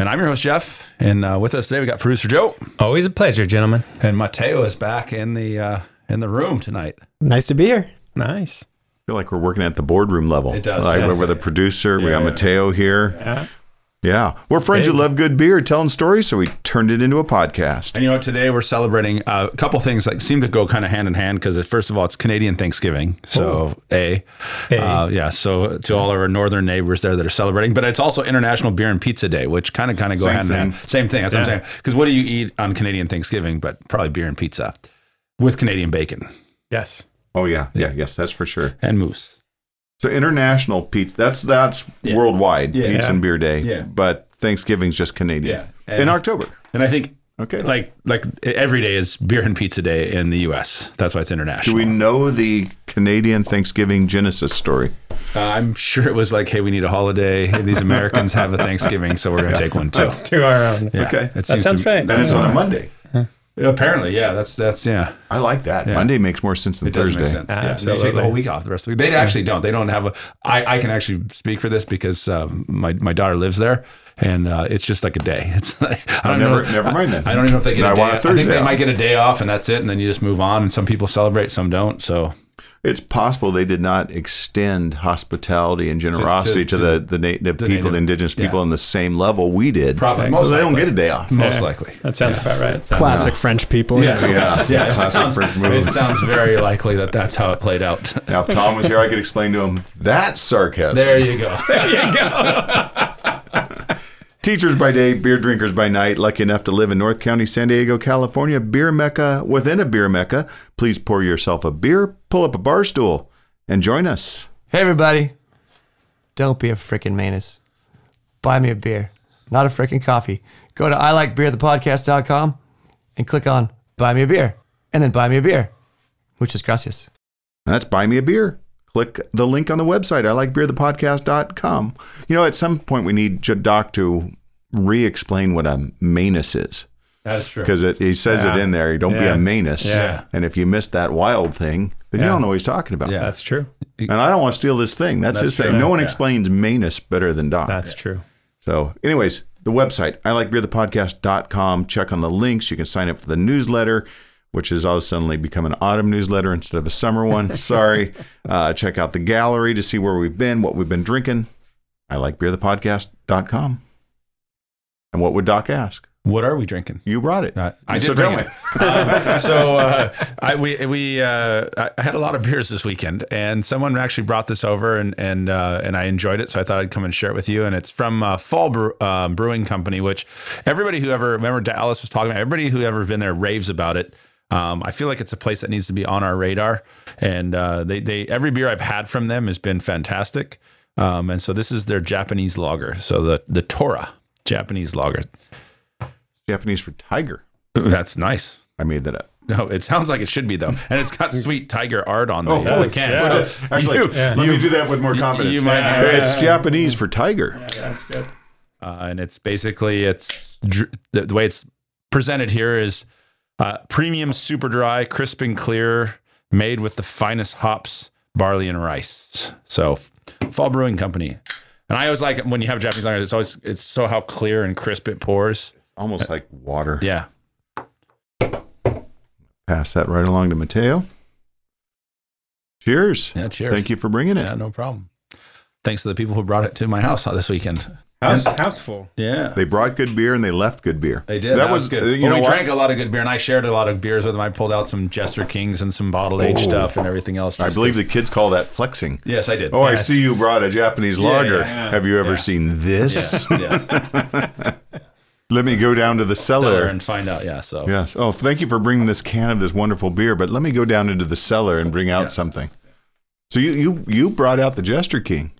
And I'm your host, Jeff. And uh, with us today, we got producer Joe. Always a pleasure, gentlemen. And Mateo is back in the uh, in the room tonight. Nice to be here. Nice. I feel like we're working at the boardroom level. It does, Like yes. we're the producer. we got Mateo here. Yeah. Yeah. We're friends who love good beer, telling stories, so we turned it into a podcast. And you know? Today we're celebrating uh, a couple things that seem to go kind of hand in hand because first of all, it's Canadian Thanksgiving. So a, A. Uh, yeah. So to all our northern neighbors there that are celebrating, but it's also International Beer and Pizza Day, which kind of kind of go Same hand in hand. Same thing. That's what I'm saying. Because what do you eat on Canadian Thanksgiving? But probably beer and pizza with Canadian bacon Yes. Oh yeah, yeah, yes, that's for sure. and moose. So international pizza. That's that's Yeah. worldwide Yeah. pizza and beer day. Yeah. But Thanksgiving's just Canadian. Yeah. In October. And I think Okay. like like every day is beer and pizza day in the U.S. That's why it's international. Do we know the Canadian Thanksgiving Genesis story? Uh, I'm sure it was like, hey, we need a holiday. Hey, these Americans have a Thanksgiving, so we're going to take one too. Let's do our own. Yeah, Okay. it That sounds to be- right. And it's on a Monday. Apparently, yeah. That's that's yeah. I like that. Yeah. Monday makes more sense than It does Thursday. make sense. Yeah. So you take the whole week off the rest of the week. They actually don't. They don't have a. I, I can actually speak for this because um, my my daughter lives there, and uh, it's just like a day. It's like, I don't never- know. never mind then. I don't even know if they get Then a I day. want a I think they off. might get a day off, and that's it. And then you just move on. And some people celebrate, some don't. So It's possible they did not extend hospitality and generosity to, to the, the native people, native- the indigenous yeah. people, on the same level we did. Probably. so Most they don't get a day off. most Yeah. likely. That sounds about right. Classic French people. Yeah, Yeah. yeah. It Classic sounds, French move. it sounds very likely that that's how it played out. Now, if Tom was here, I could explain to him that sarcasm. There you go. there you go. Teachers by day, beer drinkers by night, lucky enough to live in North County, San Diego, California, beer mecca within a beer mecca. Please pour yourself a beer, pull up a bar stool, and join us. Hey, everybody. Don't be a freaking manus. Buy me a beer, not a freaking coffee. Go to ilikebeerthepodcast.com and click on Buy Me a Beer, and then buy me a beer, which is gracias. That's buy me a beer. Click the link on the website, I like beerthepodcast.com. You know, at some point we need J- Doc to re explain what a manus is. That's true. Because he says it in there, don't be a manus. Yeah. And if you miss that wild thing, then you don't know what he's talking about. Yeah. That's true. And I don't want to steal this thing. That's, That's his thing. No one Yeah. explains manus better than Doc. That's true. So, anyways, the website, I like beerthepodcast.com. Check on the links. You can sign up for the newsletter, which has all suddenly become an autumn newsletter instead of a summer one. Sorry. Uh, check out the gallery to see where we've been, what we've been drinking. I like beerthepodcast.com. And what would Doc ask? What are we drinking? You brought it. Uh, I did so bring tell it. me. Uh, so uh, I we we uh, I had a lot of beers this weekend, and someone actually brought this over, and and uh, and I enjoyed it, so I thought I'd come and share it with you. And it's from uh, Fall Brew, uh, Brewing Company, which everybody who ever remember Dallas was talking about, everybody who ever been there raves about it. Um, I feel like it's a place that needs to be on our radar, and uh, they they every beer I've had from them has been fantastic. Um, and so this is their Japanese lager, so the the Tora Japanese lager. Japanese for tiger. That's nice. I made that up. No, it sounds like it should be though, and it's got sweet tiger art on the, on the can. yeah. So It does. Actually, you- let me do that with more confidence. you might- Yeah. it's Japanese for tiger. Yeah, that's good. uh, and it's basically it's the, the way it's presented here is uh, premium, super dry, crisp and clear, made with the finest hops, barley, and rice. So, Fall Brewing Company. And I always like it when you have Japanese lager. It's always it's so how clear and crisp it pours. Almost like water. Yeah, Pass that right along to Mateo. Cheers. yeah. Cheers. Thank you for bringing it. Yeah, no problem. Thanks to the people who brought it to my house this weekend. House, house full. Yeah. They brought good beer and they left good beer. They did. That, was, good. Uh, you well, know we what? drank a lot of good beer, and I shared a lot of beers with them. I pulled out some Jester Kings and some bottle aged Oh. stuff and everything else. I believe to- the kids call that flexing. Yes, I did. Oh, I see you brought a Japanese lager. yeah. Have you ever Yeah. seen this? Yes. Let me go down to the cellar. Cellar and find out. Yeah. So Yes. Oh, thank you for bringing this can of this wonderful beer. But let me go down into the cellar and bring out Yeah. something. So you you you brought out the Jester King.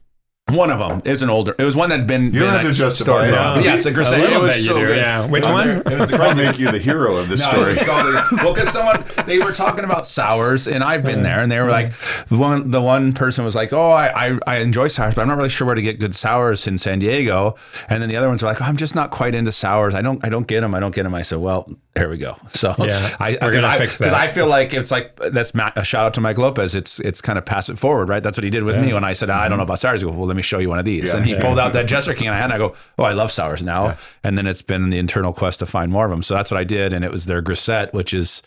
One of them is an older. It was one that had been. You don't been have to justify it. Yeah. yes, a A Grisette. little It was so good. yeah. Which It was one? their- it was the Try to make you the hero of this No, story. it was well, because someone they were talking about sours, and I've been there, and they were like, the one the one person was like, "Oh, I, I I enjoy sours, but I'm not really sure where to get good sours in San Diego." And then the other ones were like, oh, "I'm just not quite into sours. I don't I don't get them. I don't get them." I said, "Well, here we go." So Yeah, I, we're gonna I, fix because that. I feel like it's like that's a shout out to Mike Lopez. It's it's kind of pass it forward, right? That's what he did with me when I said ah, I don't know mm-hmm. about sours. He goes, "Well, let me show you one of these," Yeah. and he Yeah. pulled out that Jester King, and I had, and I go, "Oh, I love sours now." And then it's been the internal quest to find more of them. So that's what I did, and it was their grisette, which is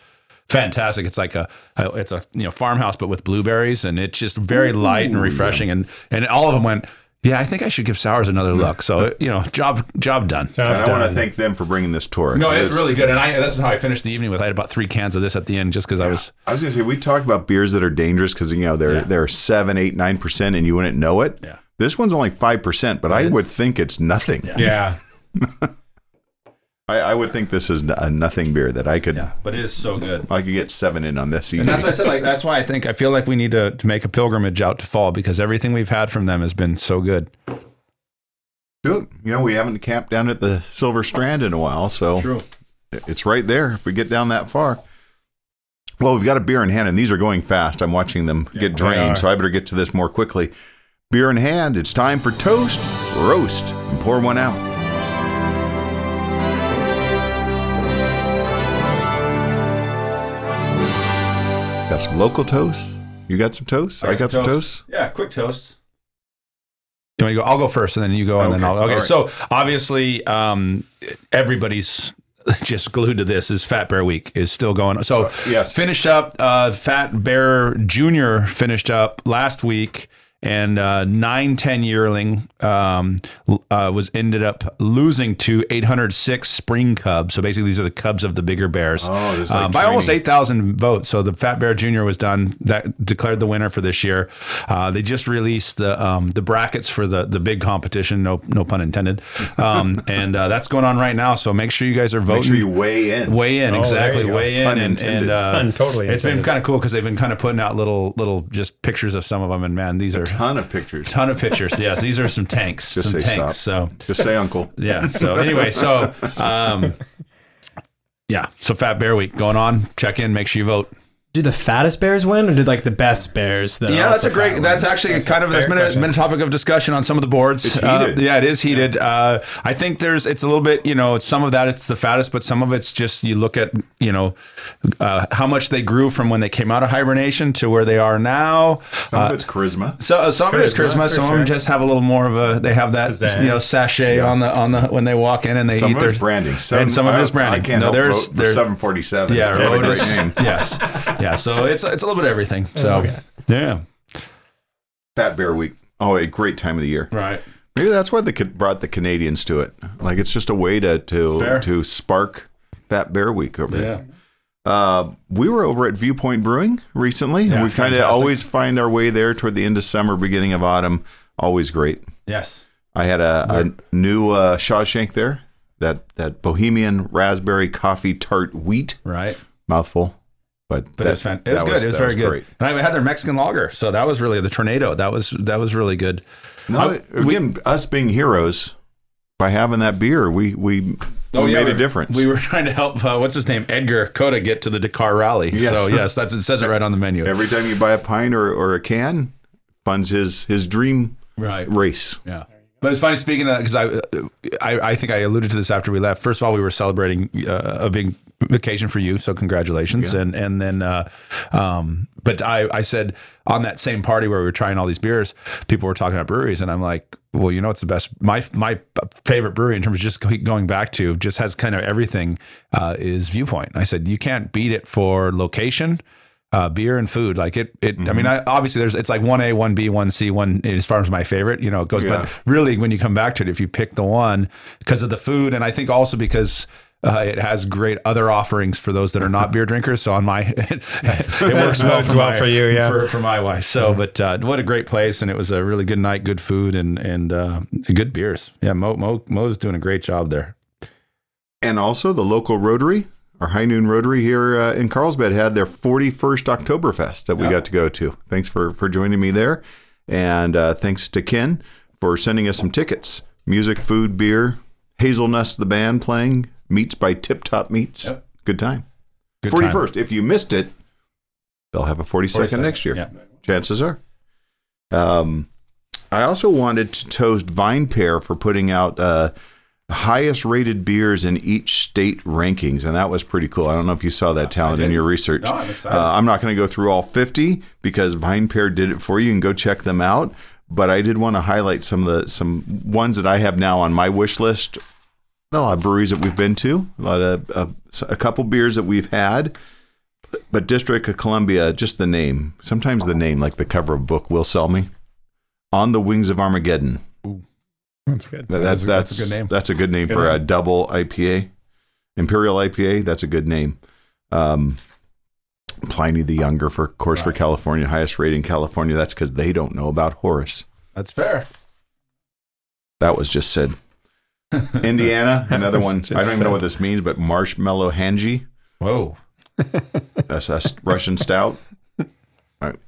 fantastic. It's like a, a it's a you know farmhouse, but with blueberries, and it's just very light and refreshing. And and all of them went. Yeah, I think I should give sours another look. So you know, job job done. And I want to thank them for bringing this tour. No, it's really good, and I this is how I finished the evening with. I had about three cans of this at the end, just because I was. I was gonna say we talked about beers that are dangerous because you know they're Yeah. they're seven, eight, nine percent, and you wouldn't know it. Yeah. This one's only five percent, but I would think it's nothing. Yeah. I, I would think this is a nothing beer that I could Yeah, but it is so good. I could get seven in on this. Easy. And that's why I said, like, that's why I think I feel like we need to, to make a pilgrimage out to fall because everything we've had from them has been so good. Good. You know, we haven't camped down at the Silver Strand in a while, so it's right there if we get down that far. Well, we've got a beer in hand, and these are going fast. I'm watching them get drained, so I better get to this more quickly. Beer in hand, it's time for toast, roast, and pour one out. Got some local toast. You got some toast? I got some toast. Yeah, quick toast. You want to go? I'll go first, and then you go, and then I'll. Okay, All right. so obviously, um, everybody's just glued to this. Is Fat Bear Week is still going? on. So yes. finished up. Uh, Fat Bear Junior finished up last week, and uh, nine ten yearling um, uh, was ended up losing to 806 spring cubs. So basically, these are the cubs of the bigger bears. Oh, there's Uh, by almost 8,000 votes. So the Fat Bear Junior was done that declared the winner for this year. Uh, they just released the um, the brackets for the the big competition. No no pun intended. Um, and uh, that's going on right now. So make sure you guys are voting. Make sure you weigh in. Weigh in Oh, exactly. there you go. Weigh in and, Unintended. and uh, Un- totally It's been kind of cool because they've been kind of putting out little little just pictures of some of them, and man, these are Ton of pictures. ton of pictures. yes, these are some tanks. Just some say tanks. stop. So Just say uncle. yeah. So anyway, so um, yeah. So Fat Bear Week going on. Check in. Make sure you vote. Did the fattest bears win, or did like the best bears? That Yeah, that's a great. fat win? That's actually kind of that's fair been a, been a topic of discussion on some of the boards. It's Uh, yeah, it is heated. Uh, I think there's it's a little bit. You know, some of that it's the fattest, but some of it's just you look at you know uh, how much they grew from when they came out of hibernation to where they are now. Some Uh, of it's charisma. so uh, some of it is Charisma, charisma. for Some of them just have a little more of a. They have that Pizzazz. you know sachet on the on the when they walk in and they Some eat of their it's branding. and some of it is I- branding. I can't no, help there's vote for there's 747. yeah, What a great name. yes, yeah. So it's it's a little bit of everything. So Okay. yeah, Fat Bear Week. Oh, a great time of the year. right. Maybe that's why they brought the Canadians to it. Like it's just a way to to Fair. to spark Fat Bear Week over Yeah. there. Uh, we were over at Viewpoint Brewing recently. Yeah, we kind of always find our way there toward the end of summer, beginning of autumn. Always great. Yes. I had a, a new uh, Shawshank there. That that Bohemian raspberry coffee tart wheat Right. mouthful, but But that, it was fan- It was good. it was very good. great. And I had their Mexican lager, so that was really the tornado. That was that was really good. No, I- again, us being heroes by having that beer, we we, we made a difference. Oh, We were trying to help. Uh, what's his name? Edgar Cota get to the Dakar Rally. Yes. So yes, that's it says it right on the menu. Every time you buy a pint or, or a can, funds his his dream right. race. Yeah. But it's funny speaking of that because I, I I think I alluded to this after we left. First of all, we were celebrating uh, a big vacation for you, so congratulations. And and then, uh, um, but I I said on that same party where we were trying all these beers, people were talking about breweries, and I'm like, well, you know, what's the best. My my favorite brewery in terms of just going back to just has kind of everything uh, is Viewpoint. I said you can't beat it for location uh, beer and food. Like it, it. I mean, I, obviously, there's it's like one A, one B, one C, one as far as my favorite. You know, it goes. Yeah. But really, when you come back to it, if you pick the one because of the food, and I think also because. Uh, it has great other offerings for those that are not beer drinkers. So on my, it, works well, for, well my- for you, yeah. for, for my wife. So, but uh, what a great place, and it was a really good night, good food, and and uh, good beers. Yeah, Mo, Mo Mo's doing a great job there. And also the local Rotary, our High Noon Rotary here uh, in Carlsbad had their 41st Oktoberfest that we got to go to. Thanks for for joining me there, and uh, thanks to Ken for sending us some tickets. Music, food, beer, Hazelnuts, the band playing, Meats by Tip Top Meats. Yep. Good time. Good time. 41st. If you missed it, they'll have a 42nd, 42nd, next year. yeah. Chances are. Um, I also wanted to toast Vine Pair for putting out uh, highest rated beers in each state rankings, and that was pretty cool. I don't know if you saw that talent in your research. No, I'm excited. Uh, I'm not going to go through all 50 because Vine Pair did it for you, and go check them out. But I did want to highlight some of the some ones that I have now on my wish list. A lot of breweries that we've been to, a lot of uh, a couple beers that we've had. But District of Columbia, just the name. Sometimes the name, like the cover of a book, will sell me. On the Wings of Armageddon. That's good. That- That's that's a- that's, that's a good name. That's a good name Good for a double IPA, Imperial IPA. That's a good name. Um, Pliny the Younger, for of course, for California, highest rate in California. That's because they don't know about Horace. That's fair. That was just said. Indiana, another one. I don't even know what this means, but Marshmallow Handjee. Whoa. That's a s- Russian stout.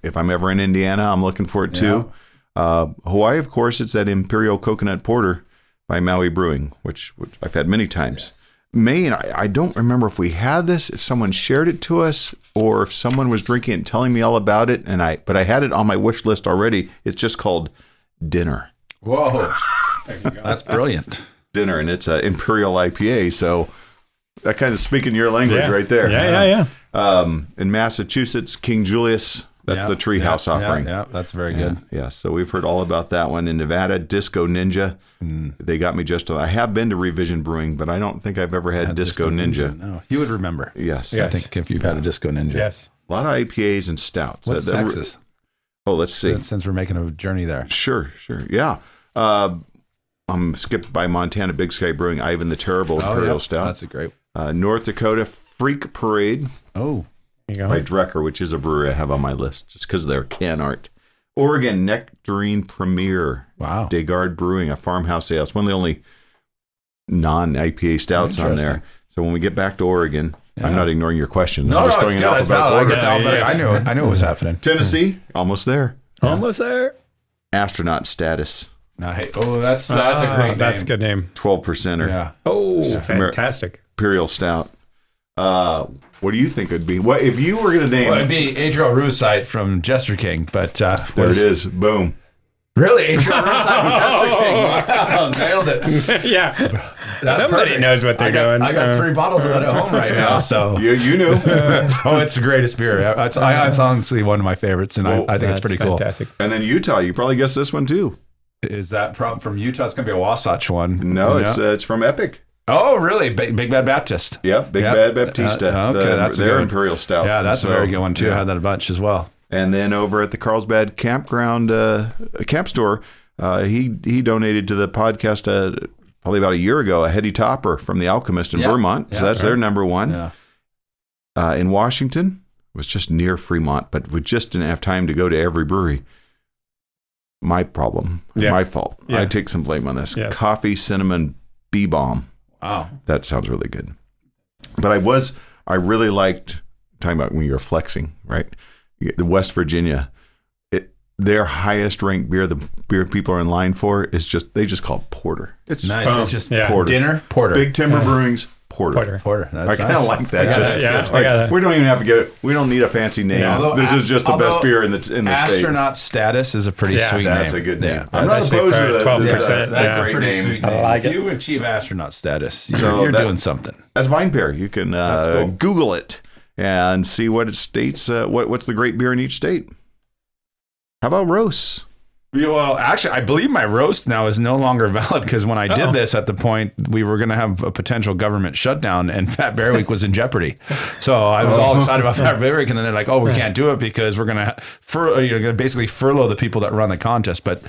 If I'm ever in Indiana, I'm looking for it too. Uh, Hawaii, of course, it's that Imperial Coconut Porter by Maui Brewing, which, which I've had many times. Maine, I, I don't remember if we had this, if someone shared it to us, or if someone was drinking it and telling me all about it. And I, but I had it on my wish list already. It's just called Dinner. Whoa. That's brilliant. Dinner, and it's an Imperial IPA. So that kind of speaking your language Yeah. right there. Yeah, yeah, yeah. Um, in Massachusetts, King Julius. That's Yeah, the Treehouse yeah, offering. Yeah, yeah, that's very good. Yeah, so we've heard all about that one in Nevada. Disco Ninja, Mm. they got me just. I have been to Revision Brewing, but I don't think I've ever had, Disco, Ninja. No, you would remember. Yes, I think if you've had a Disco Ninja. Yes. a lot of IPAs and stouts. What's Uh, the- Texas? Oh, let's see. Since we're making a journey there. Sure, sure, yeah. Uh, I'm skipped by Montana Big Sky Brewing. Ivan the Terrible Imperial Oh, yeah. Stout. That's a great. Uh, North Dakota Freak Parade Oh, There you by go. Drekker, which is a brewery I have on my list just because of their can art. Oregon Nectarine Premier. wow. de Garde Brewing, a farmhouse ale. It's one of the only non IPA stouts on there. So when we get back to Oregon, I'm not ignoring your question. No, I'm no, just it's going good. in It's alphabetical valid. I, order. get the alphabet. yes. I knew it. I knew it was happening. Tennessee, almost there. Almost there. Astronaut status, No, hey, oh, that's that's a Ah, great. That's a name. good name. 12 percenter, Yeah. Oh, fantastic. Imperial Stout. Uh, what do you think it'd be? What if you were going to name Well, it'd be Atrial Rubicite from Jester King, but uh, There it is. Boom. Really, Atrial Rubicite from Jester King. Wow, nailed it. yeah. That's Somebody perfect. knows what they're I got, doing. I got Uh, three bottles of that at home right now. So, You, you knew. oh, it's the greatest beer. It's, I, it's honestly one of my favorites, and Well, I, I think it's That's pretty cool. fantastic. and then Utah, you probably guessed this one too. Is that from, from Utah? It's going to be a Wasatch one. No, Yeah. it's uh, it's from Epic. oh, really? Big, Big Bad Baptist. Yep, Big Yep. Bad Baptista. Uh, okay, the- that's their Imperial Stout. Yeah, that's So, a very good one too. yeah. I had that a bunch as well. And then over at the Carlsbad Campground uh, Camp Store, uh, he he donated to the podcast uh, probably about a year ago a Heady Topper from the Alchemist in Yeah. Vermont. So that's their number one. Yeah. Uh, in Washington, it was just near Fremont, but we just didn't have time to go to every brewery. My problem, Yeah. my fault. I take some blame on this. Yes. Coffee cinnamon bee balm. Wow. That sounds really good. But I was, I really liked talking about when you're flexing, right? The West Virginia, it, their highest ranked beer, the beer people are in line for, is just they just call it porter. It's Nice. Oh, it's just yeah. Porter. dinner porter. Big Timber Brewing's porter. Porter. porter. That's I kind of nice. like that. Yeah, just yeah, I like, got it. we don't even have to get. We don't need a fancy name. Yeah. Although this is just the best beer in the in the state. Astronaut status is a pretty Yeah. sweet That's name. a good name. Yeah. I'm not Especially opposed to the, 12%, that's yeah. a great pretty name. sweet I name. like if it. you achieve astronaut status, you're, So you're that- doing something. That's Vine Pair. You can uh, cool. Google it and see what it states. Uh, what what's the great beer in each state? How about Rose? Well, actually, I believe my roast now is no longer valid because when I did Uh-oh. this at the point, we were going to have a potential government shutdown and Fat Bear Week was in jeopardy. So I was all oh. excited about Fat Bear Week. And then they're like, oh, we can't do it because we're going to fur- uh, you're going to basically furlough the people that run the contest. But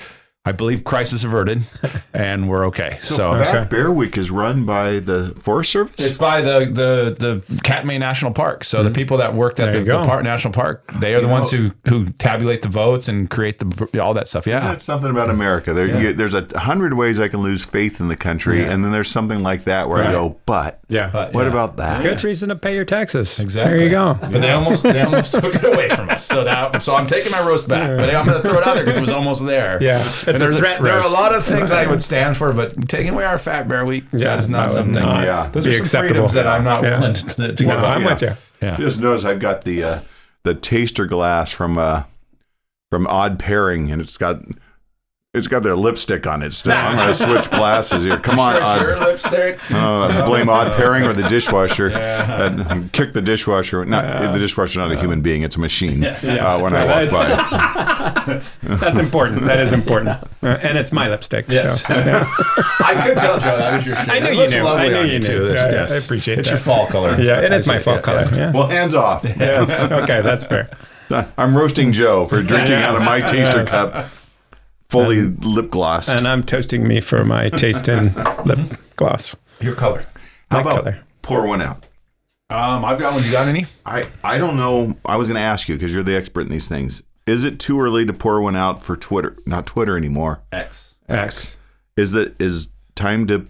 I believe crisis averted and we're okay. So, That Bear Week is run by the Forest Service. it's by the the the Katmai National Park. So the mm-hmm. people that worked at There the, you the park, national park, they are the ones who who tabulate the votes and create the all that stuff. Yeah. That's something about America. There, you, there's a hundred ways I can lose faith in the country, and then there's something like that where I go, but Yeah. But, what yeah. about that? Good reason to pay your taxes. Exactly. There you go. But they almost they almost took it away from us. So that so I'm taking my roast back. But I'm going to throw it out there because it was almost there. Yeah. It's it's And a a threat There are a lot of things I would stand for, but taking away our Fat Bear Week, Yeah, that is not that something. not Yeah. Those be are some acceptable. freedoms that I'm not Yeah. willing to, to give No, up. I'm yeah. with you. Yeah. Just notice I've got the uh, the taster glass from uh, from Odd Pairing, and it's got it's got their lipstick on it still. I'm gonna switch glasses here. Come on, Sure, your lipstick. Uh, blame Odd Pairing or the dishwasher. Uh, kick the dishwasher. Not the dishwasher, not a human being. It's a machine. Yeah, uh, when I walk by. That's important. That is important. Uh, and it's my lipstick. Yes. So, yeah. I could tell, Joe, that was your shirt. I knew you knew. I knew on you too, knew. this- So I- yes. I appreciate It's that. your fall color. Yeah, it is my fall yeah, color. yeah. Yeah. Well, hands off. Yes. Okay, that's fair. I'm roasting Joe for drinking out of my taster Yes. cup, fully lip glossed. And I'm toasting me for my taste in lip gloss. Your color. How My about color. pour one out? Um, I've got one. You got any? I, I don't know. I was going to ask you because you're the expert in these things. Is it too early to pour one out for Twitter? Not Twitter anymore. X. X. Is that is time to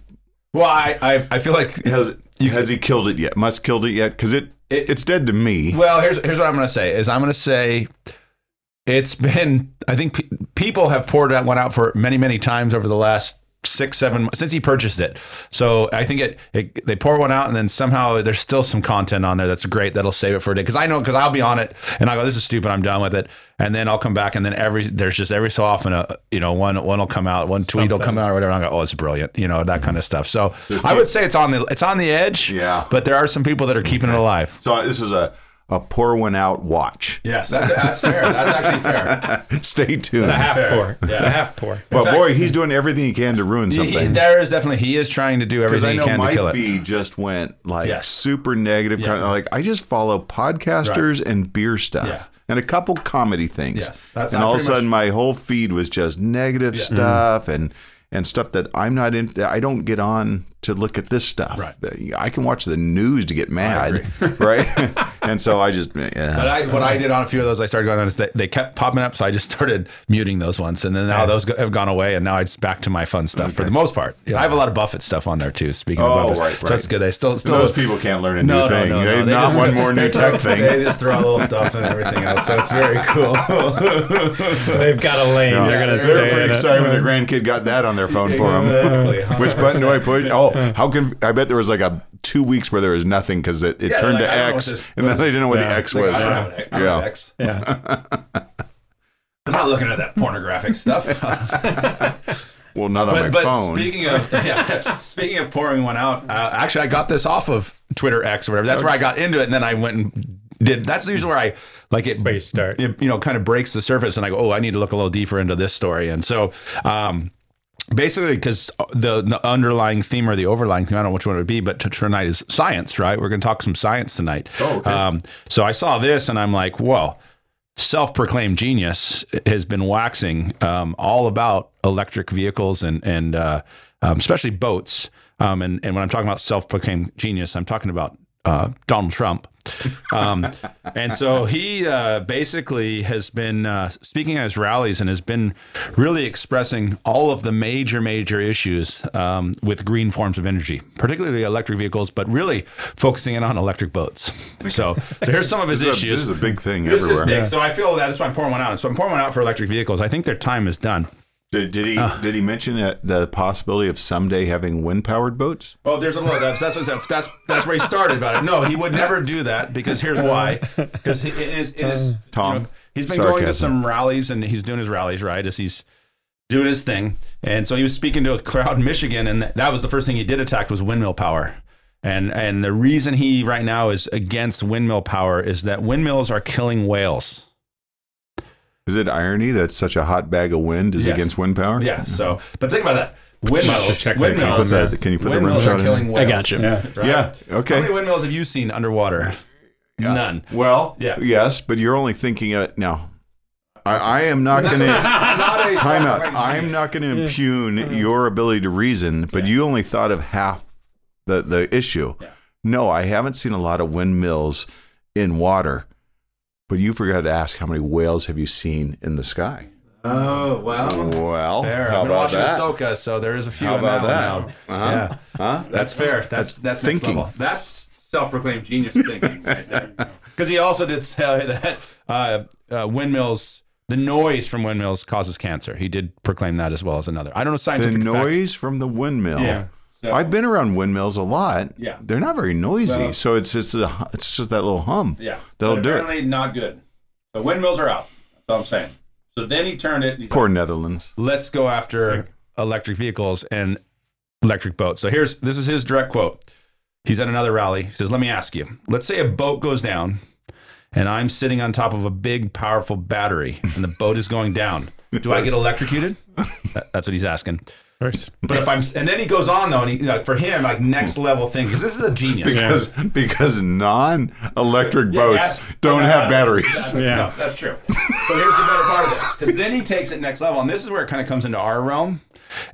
Well, I, I, I feel like has has he killed it yet? Must killed it yet? Because it, It- it's dead to me. Well, here's here's what I'm going to say is I'm going to say it's been I think pe- people have poured that one out for many many times over the last six seven months since he purchased it. So I think it, it they pour one out and then somehow there's still some content on there that's great that'll save it for a day because I know because I'll be on it and I go this is stupid I'm done with it and then I'll come back and then every there's just every so often a you know one one will come out one tweet will come out or whatever and I go oh it's brilliant you know that kind of stuff. So I would say it's on the it's on the edge. Yeah. But there are some people that are keeping it alive. So uh, this is a a pour one out watch. Yes, that's, that's fair. That's actually fair. Stay tuned. A half pour. It's a half pour. But fact- boy, he's doing everything he can to ruin He- something. there is definitely he is trying to do everything he can to kill it. feed just went like Yes. super negative. Kind of, like I just follow podcasters and beer stuff Yeah. and a couple comedy things. Yes, that's- and all of a pretty sudden, my whole feed was just negative stuff and and stuff that I'm not in. I don't get on to look at this stuff. Right. I can watch the news to get mad, right? and so I just But. I, what I did on a few of those, I started going on is they, they kept popping up, so I just started muting those ones, and then now those have gone away, and now it's back to my fun stuff for the most part. I have a lot of Buffett stuff on there too. Speaking of Oh, Buffett, right, so that's good. I still still Those people can't learn a new no, thing. no, no, They- no. Not just- one more new tech throw- thing. They just throw little stuff and everything else, so it's very cool. They've got a lane. They're going to They're pretty in excited it. when their grandkid got that on their phone for them. Which button do I push? Oh, how can I bet there was like a two weeks where there was nothing because it, it Yeah, turned like, to I don't know X, what this- and then they didn't know what the Yeah. X Like, was. I don't have an- I don't have Yeah. X. Yeah. I'm not looking at that pornographic stuff. Well, not on but my but phone. speaking of yeah, speaking of pouring one out, uh, actually I got this off of Twitter X or whatever. That's where I got into it, and then I went and did. That's usually where I like it. where you start. It, you know, kind of breaks the surface, and I go, oh, I need to look a little deeper into this story, and so. um Basically, because the, the underlying theme or the overlying theme, I don't know which one it would be, but tonight is science, right? We're going to talk some science tonight. Oh, okay. Um, so I saw this and I'm like, whoa, self-proclaimed genius has been waxing um, all about electric vehicles and and uh, um, especially boats. Um, and and when I'm talking about self-proclaimed genius, I'm talking about uh, Donald Trump. Um, and so he uh, basically has been uh, speaking at his rallies and has been really expressing all of the major, major issues um, with green forms of energy, particularly electric vehicles, but really focusing in on electric boats. So, so here's some of his this, is a, issues. this is a big thing This everywhere. is big, so I feel that that's why I'm pouring one out. So I'm pouring one out for electric vehicles. I think their time is done. Did, did he uh. did he mention that the possibility of someday having wind powered boats? Oh, there's a lot. That's that's what's- that's that's where he started about it. No, he would never do that because here's why. Because it is it is Tom, you know, he's been going to some rallies and he's doing his rallies right as he's doing his thing. And so he was speaking to a crowd in Michigan, and that was the first thing he did attack was windmill power. And and the reason he right now is against windmill power is that windmills are killing whales. Is it irony that such a hot bag of wind is Yes. against wind power? Yeah. So, but think about that. Windmills. check windmills. Put that- can you put the rim windmills shot are killing whales. I got you. Yeah. right? Yeah. How Okay. many windmills have you seen underwater? None. Well, Yeah. yes, but you're only thinking uh, now. I, I am not going to time out. I am not going to impugn your ability to reason, but you only thought of half the the issue. Yeah. No, I haven't seen a lot of windmills in water, but you forgot to ask how many whales have you seen in the sky? Oh well. Well, There, I've been watching that? Ahsoka, so there is a few How in about that, that? now. Uh-huh. Yeah, Huh? that's fair. That's that's, thinking. level. That's self-proclaimed genius thinking. Because he also did say that uh, uh, windmills The noise from windmills causes cancer. He did proclaim that as well as another. I don't know The scientific fact. noise from the windmill. Yeah. So- I've been around windmills a lot. Yeah. They're not very noisy. Well- so it's it's a, it's just that little hum. Yeah, That'll but do it. not good. The windmills are out. That's all I'm saying. So then he turned it. Poor like, Netherlands. let's go after electric vehicles and electric boats. So here's this is his direct quote. He's at another rally. He says, "Let me ask you. Let's say a boat goes down, and I'm sitting on top of a big, powerful battery, and the boat is going down. Do I get electrocuted? That's what he's asking. First. But if I'm, and then he goes on though, and he like for him like next level thing because this is a genius. Because because non-electric Yeah, boats yes. don't Yeah, have yeah, batteries. exactly. Yeah. No, that's true. But here's the better part of this, because then he takes it next level, and this is where it kind of comes into our realm.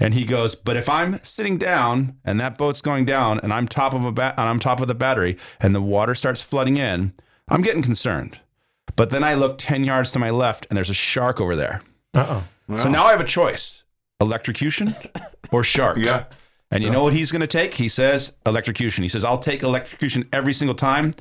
And he goes, "But if I'm sitting down and that boat's going down, and I'm top of a bat, and I'm top of the battery, and the water starts flooding in, I'm getting concerned. But then I look ten yards to my left, and there's a shark over there. Uh oh. So now I have a choice: electrocution or shark. Yeah. And you know what he's going to take? He says electrocution. He says, I'll take electrocution every single time.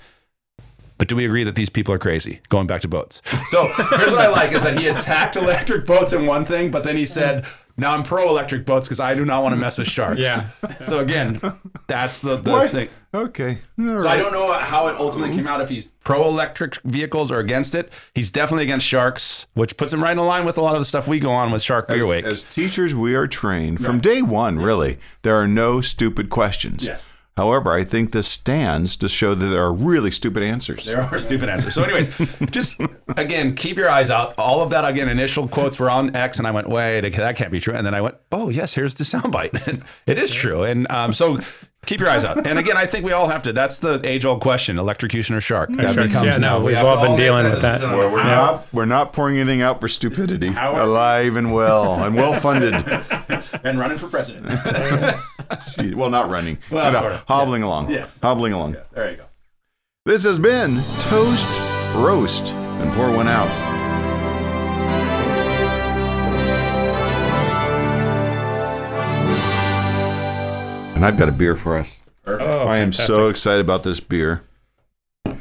But do we agree that these people are crazy? Going back to boats. So here's what I like is that he attacked electric boats in one thing, but then he said, now I'm pro electric boats because I do not want to mess with sharks. Yeah. So again, that's the, the What? thing. Okay. All So I don't know how it ultimately came out if he's pro electric vehicles or against it. He's definitely against sharks, which puts him right in line with a lot of the stuff we go on with Shark Beer Week. As teachers, we are trained from day one, really. There are no stupid questions. Yes. However, I think this stands to show that there are really stupid answers. There are stupid answers. So, anyways, just again, keep your eyes out. All of that again, initial quotes were on X, and I went, "Wait, that can't be true." And then I went, "Oh, yes, here's the soundbite. And it is true." And um, so, keep your eyes out. And again, I think we all have to. That's the age-old question: electrocution or shark. That Sharks, yeah, no, we we've have all been make dealing with that. decision. Well, we're not we're not pouring anything out for stupidity. Alive and well and well funded. and running for president. Gee, well, not running. Well, No, sort of. hobbling along. Yes. Hobbling along. Yeah, there you go. This has been Toast, Roast, and Pour One Out. And I've got a beer for us. Oh, I am fantastic. so excited about this beer.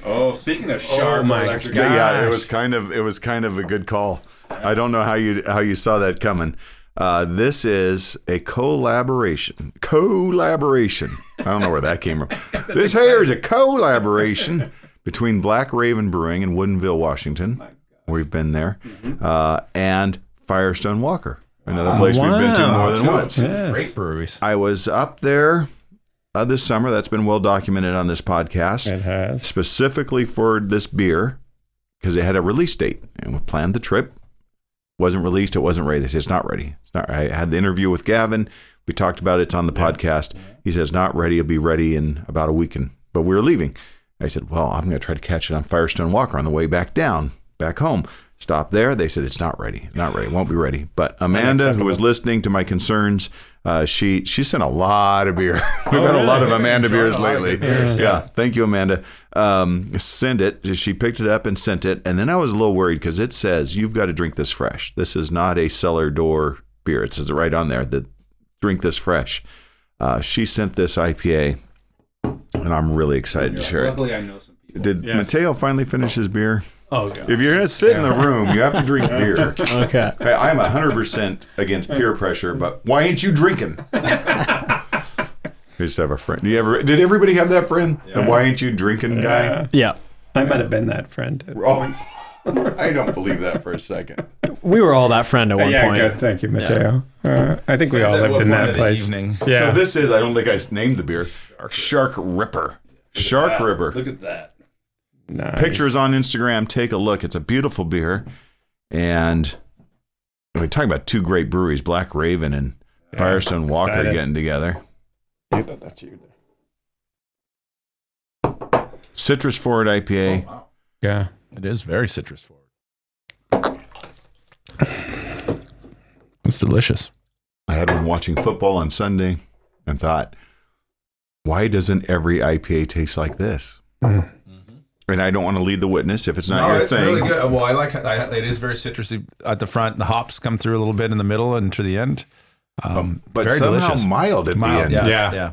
Oh, speaking of shark, oh my electric- God. Yeah, it was kind of it was kind of a good call. I don't know how you how you saw that coming. Uh, this is a collaboration. Collaboration. I don't know where that came from. this here is a collaboration between Black Raven Brewing in Woodinville, Washington. We've been there, uh, and Firestone Walker, another place we've been to more than once. Yes. great breweries. I was up there uh, this summer. That's been well documented on this podcast It has. specifically for this beer because it had a release date and we planned the trip. Wasn't released. It wasn't ready. They said it's not ready. It's not. I had the interview with Gavin. We talked about it. It's on the podcast. He says not ready. It'll be ready in about a week. And but we were leaving. I said, well, I'm going to try to catch it on Firestone Walker on the way back down, back home. Stop there. They said it's not ready. Not ready. Won't be ready. But Amanda, who was listening to my concerns, uh, she she sent a lot of beer. We've had a lot of Amanda beers a lot of lately. beers, yeah. Thank you, Amanda. Um, send it. She picked it up and sent it. And then I was a little worried because it says you've got to drink this fresh. This is not a cellar door beer. It says it right on there that drink this fresh. Uh, she sent this IPA, and I'm really excited to share it. Luckily, I know some people. Did Yes. Mateo finally finish his beer? Oh god. If you're gonna sit in the room, you have to drink beer. Okay. Hey, I'm 100% against peer pressure, but why ain't you drinking? I used to have a friend. You ever? Did everybody have that friend? The why ain't you drinking guy? Yeah. I might have been that friend. at Oh, points. I don't believe that for a second. We were all that friend at one yeah, point. good. Thank you, Mateo. Uh, I think we all At lived what in point that of the place. evening? Yeah. So this is. I don't think I named the beer. Shark Ripper. Shark Ripper. Look at that. Nice. Pictures on Instagram. Take a look. It's a beautiful beer, and we're talking about two great breweries, Black Raven and Firestone Walker, excited. getting together. You thought that's you. Citrus forward IPA. Yeah. It is very citrus forward. It's delicious. I had been watching football on Sunday and thought, why doesn't every IPA taste like this? Mm. And I don't want to lead the witness if it's not no, your it's thing. really good. Well, I like I, it is very citrusy at the front. The hops come through a little bit in the middle and to the end. Um, But very somehow delicious. mild at Mild, the end. Yeah, Yeah. yeah,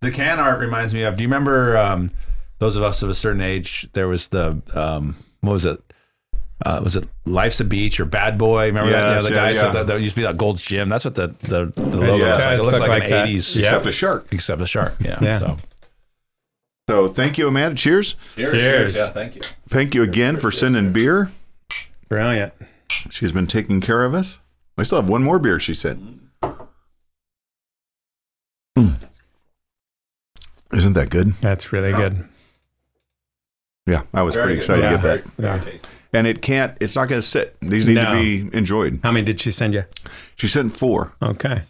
The can art reminds me of. Do you remember um, those of us of a certain age? There was the um, what was it? uh, was it Life's a Beach or Bad Boy? Remember that? Yeah, the yeah, guys yeah. that, that used to be like Gold's Gym. That's what the the, the logo Yeah, is. it Like. It looks like, like an that. 80s, Yeah. Except a shark. except a shark. Yeah. Yeah. So. So thank you, Amanda. Cheers. Cheers. Yeah, thank you. Thank you again for sending beer. Brilliant. She's been taking care of us. I still have one more beer, she said. Mm. Isn't that good? That's really good. Yeah, I was pretty excited Yeah. to get that. Yeah. And it can't, it's not going to sit. These need No. to be enjoyed. How many did she send you? She sent four. Okay.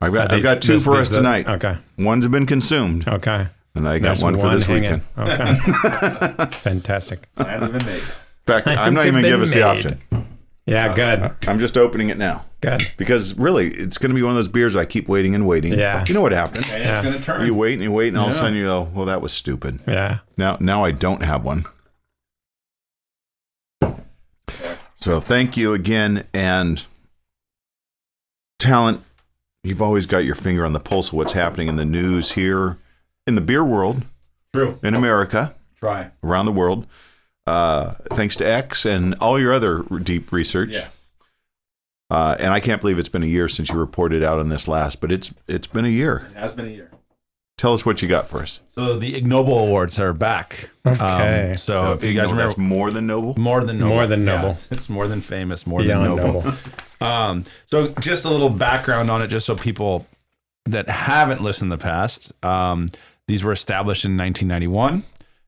I've got, Are I've got two this- for these us the- tonight. Okay. One's been consumed, Okay. And I got There's one for this hanging. weekend. Okay. Fantastic. Plans have been made. In fact, I'm not Plans even have give us the option. Yeah. Uh, good. I'm just opening it now Good. because really, it's going to be one of those beers I keep waiting and waiting. Yeah. You know what happened? And Yeah. it's going to turn. You wait and you wait, and all of a sudden you go, "Well, that was stupid." Yeah. Now, now I don't have one. So thank you again, and talent. You've always got your finger on the pulse of what's happening in the news here in the beer world, True. in America, Try. around the world. Uh, thanks to X and all your other deep research. Yes. Uh, and I can't believe it's been a year since you reported out on this last, but it's it's been a year. It has been a year. Tell us what you got for us. So the Ig Nobel Awards are back. Okay. Um, so if you guys remember, that's more than noble. more than noble. More than Yeah, noble. it's, it's more than famous. More Beyond than noble. noble. Um, so just a little background on it, just so people that haven't listened in the past. Um, these were established in 1991,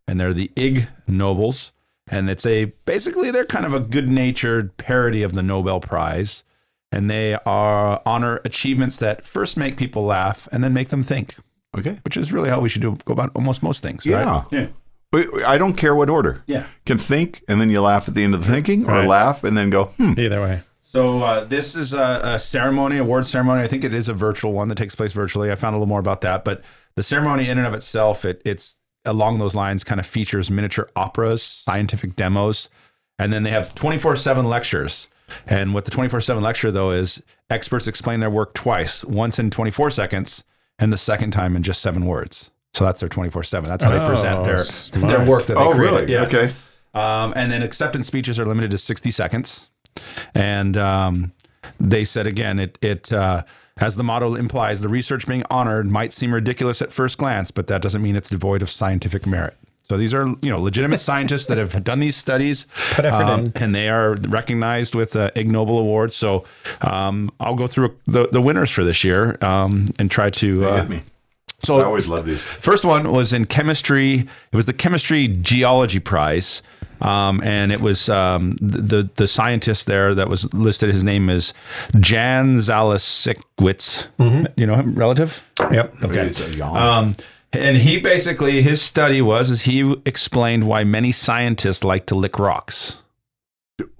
and they're the Ig Nobels, and it's a basically they're kind of a good-natured parody of the Nobel Prize, and they are honor achievements that first make people laugh and then make them think, Okay. which is really how we should do go about almost most things. Yeah. Right? Yeah. But I don't care what order. Yeah. Can think and then you laugh at the end of the thinking, or Right. laugh and then go, hmm. Either way. So uh, this is a, a ceremony, award ceremony. I think it is a virtual one that takes place virtually. I found a little more about that, but the ceremony in and of itself, it, it's along those lines, kind of features miniature operas, scientific demos, and then they have twenty four seven lectures. And what the twenty four seven lecture though is experts explain their work twice, once in twenty four seconds, and the second time in just seven words. So that's their twenty four seven. That's how they present Oh, their smart. their work that they Oh, created. really? Yes. Okay. Um, and then acceptance speeches are limited to 60 seconds. And um, they said again, it, it uh, as the motto implies, the research being honored might seem ridiculous at first glance, but that doesn't mean it's devoid of scientific merit. So these are, you know, legitimate scientists that have done these studies, Put effort um, in. and they are recognized with uh, Ig Nobel awards. So um, I'll go through the, the winners for this year um, and try to. Uh, Hit me. So I always love these. First one was in chemistry. It was the chemistry geology prize, um, and it was um, the, the scientist there that was listed. His name is Jan Zalasiewicz. You know him, relative. Yep. Okay. Um, and he basically his study was is he explained why many scientists like to lick rocks.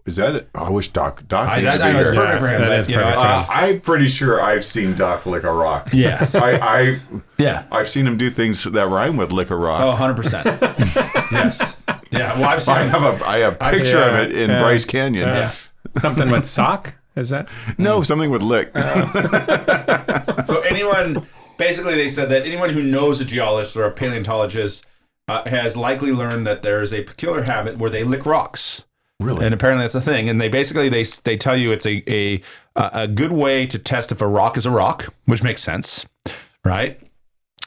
Is that it? Oh, I wish Doc Doc I, needs that, to I be know it's here. perfect for him. that but, is you know, perfect. I- Uh, I'm pretty sure I've seen Doc lick a rock. Yes. I, I yeah. I've seen him do things that rhyme with lick a rock. Oh, 100 percent. Yes. Yeah. Well, I've seen. I have a I have a picture of it in yeah. Bryce Canyon. Yeah. Something with sock? Is that? No, something with lick. So anyone, basically, they said that anyone who knows a geologist or a paleontologist uh, has likely learned that there is a peculiar habit where they lick rocks. Really? And apparently that's a thing. And they basically they they tell you it's a a a good way to test if a rock is a rock, which makes sense, right?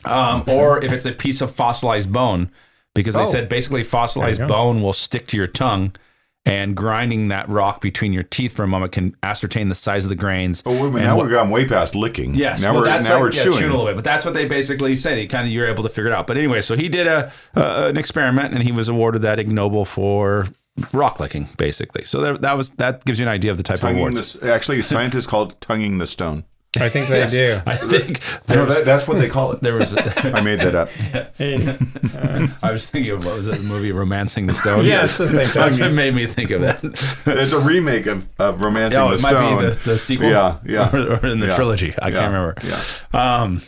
Um, or if it's a piece of fossilized bone, because they Oh. said basically fossilized There you go. bone will stick to your tongue. And grinding that rock between your teeth for a moment can ascertain the size of the grains. Oh, wait a minute. and Now what- we've gone way past licking. Yes, Now well, we're now like, we're yeah, chewing. a little bit, but that's what they basically say. They kind of you're able to figure it out. But anyway, so he did a uh, an experiment, and he was awarded that Ig Nobel for rock licking, basically. So that, that was that gives you an idea of the type of Tonguing awards. this, actually, scientists call it tonguing the stone. I think they do. I think No, that, that's what they call it. there was I made that up. Hey, I was thinking of what was it, the movie Romancing the Stone? yeah, it's the same That's what made me think of that. It's a remake of, of Romancing Oh, the it Stone. might be the, the sequel. Yeah, yeah. Or, or in the Yeah. trilogy. I Yeah, can't remember. yeah. Um,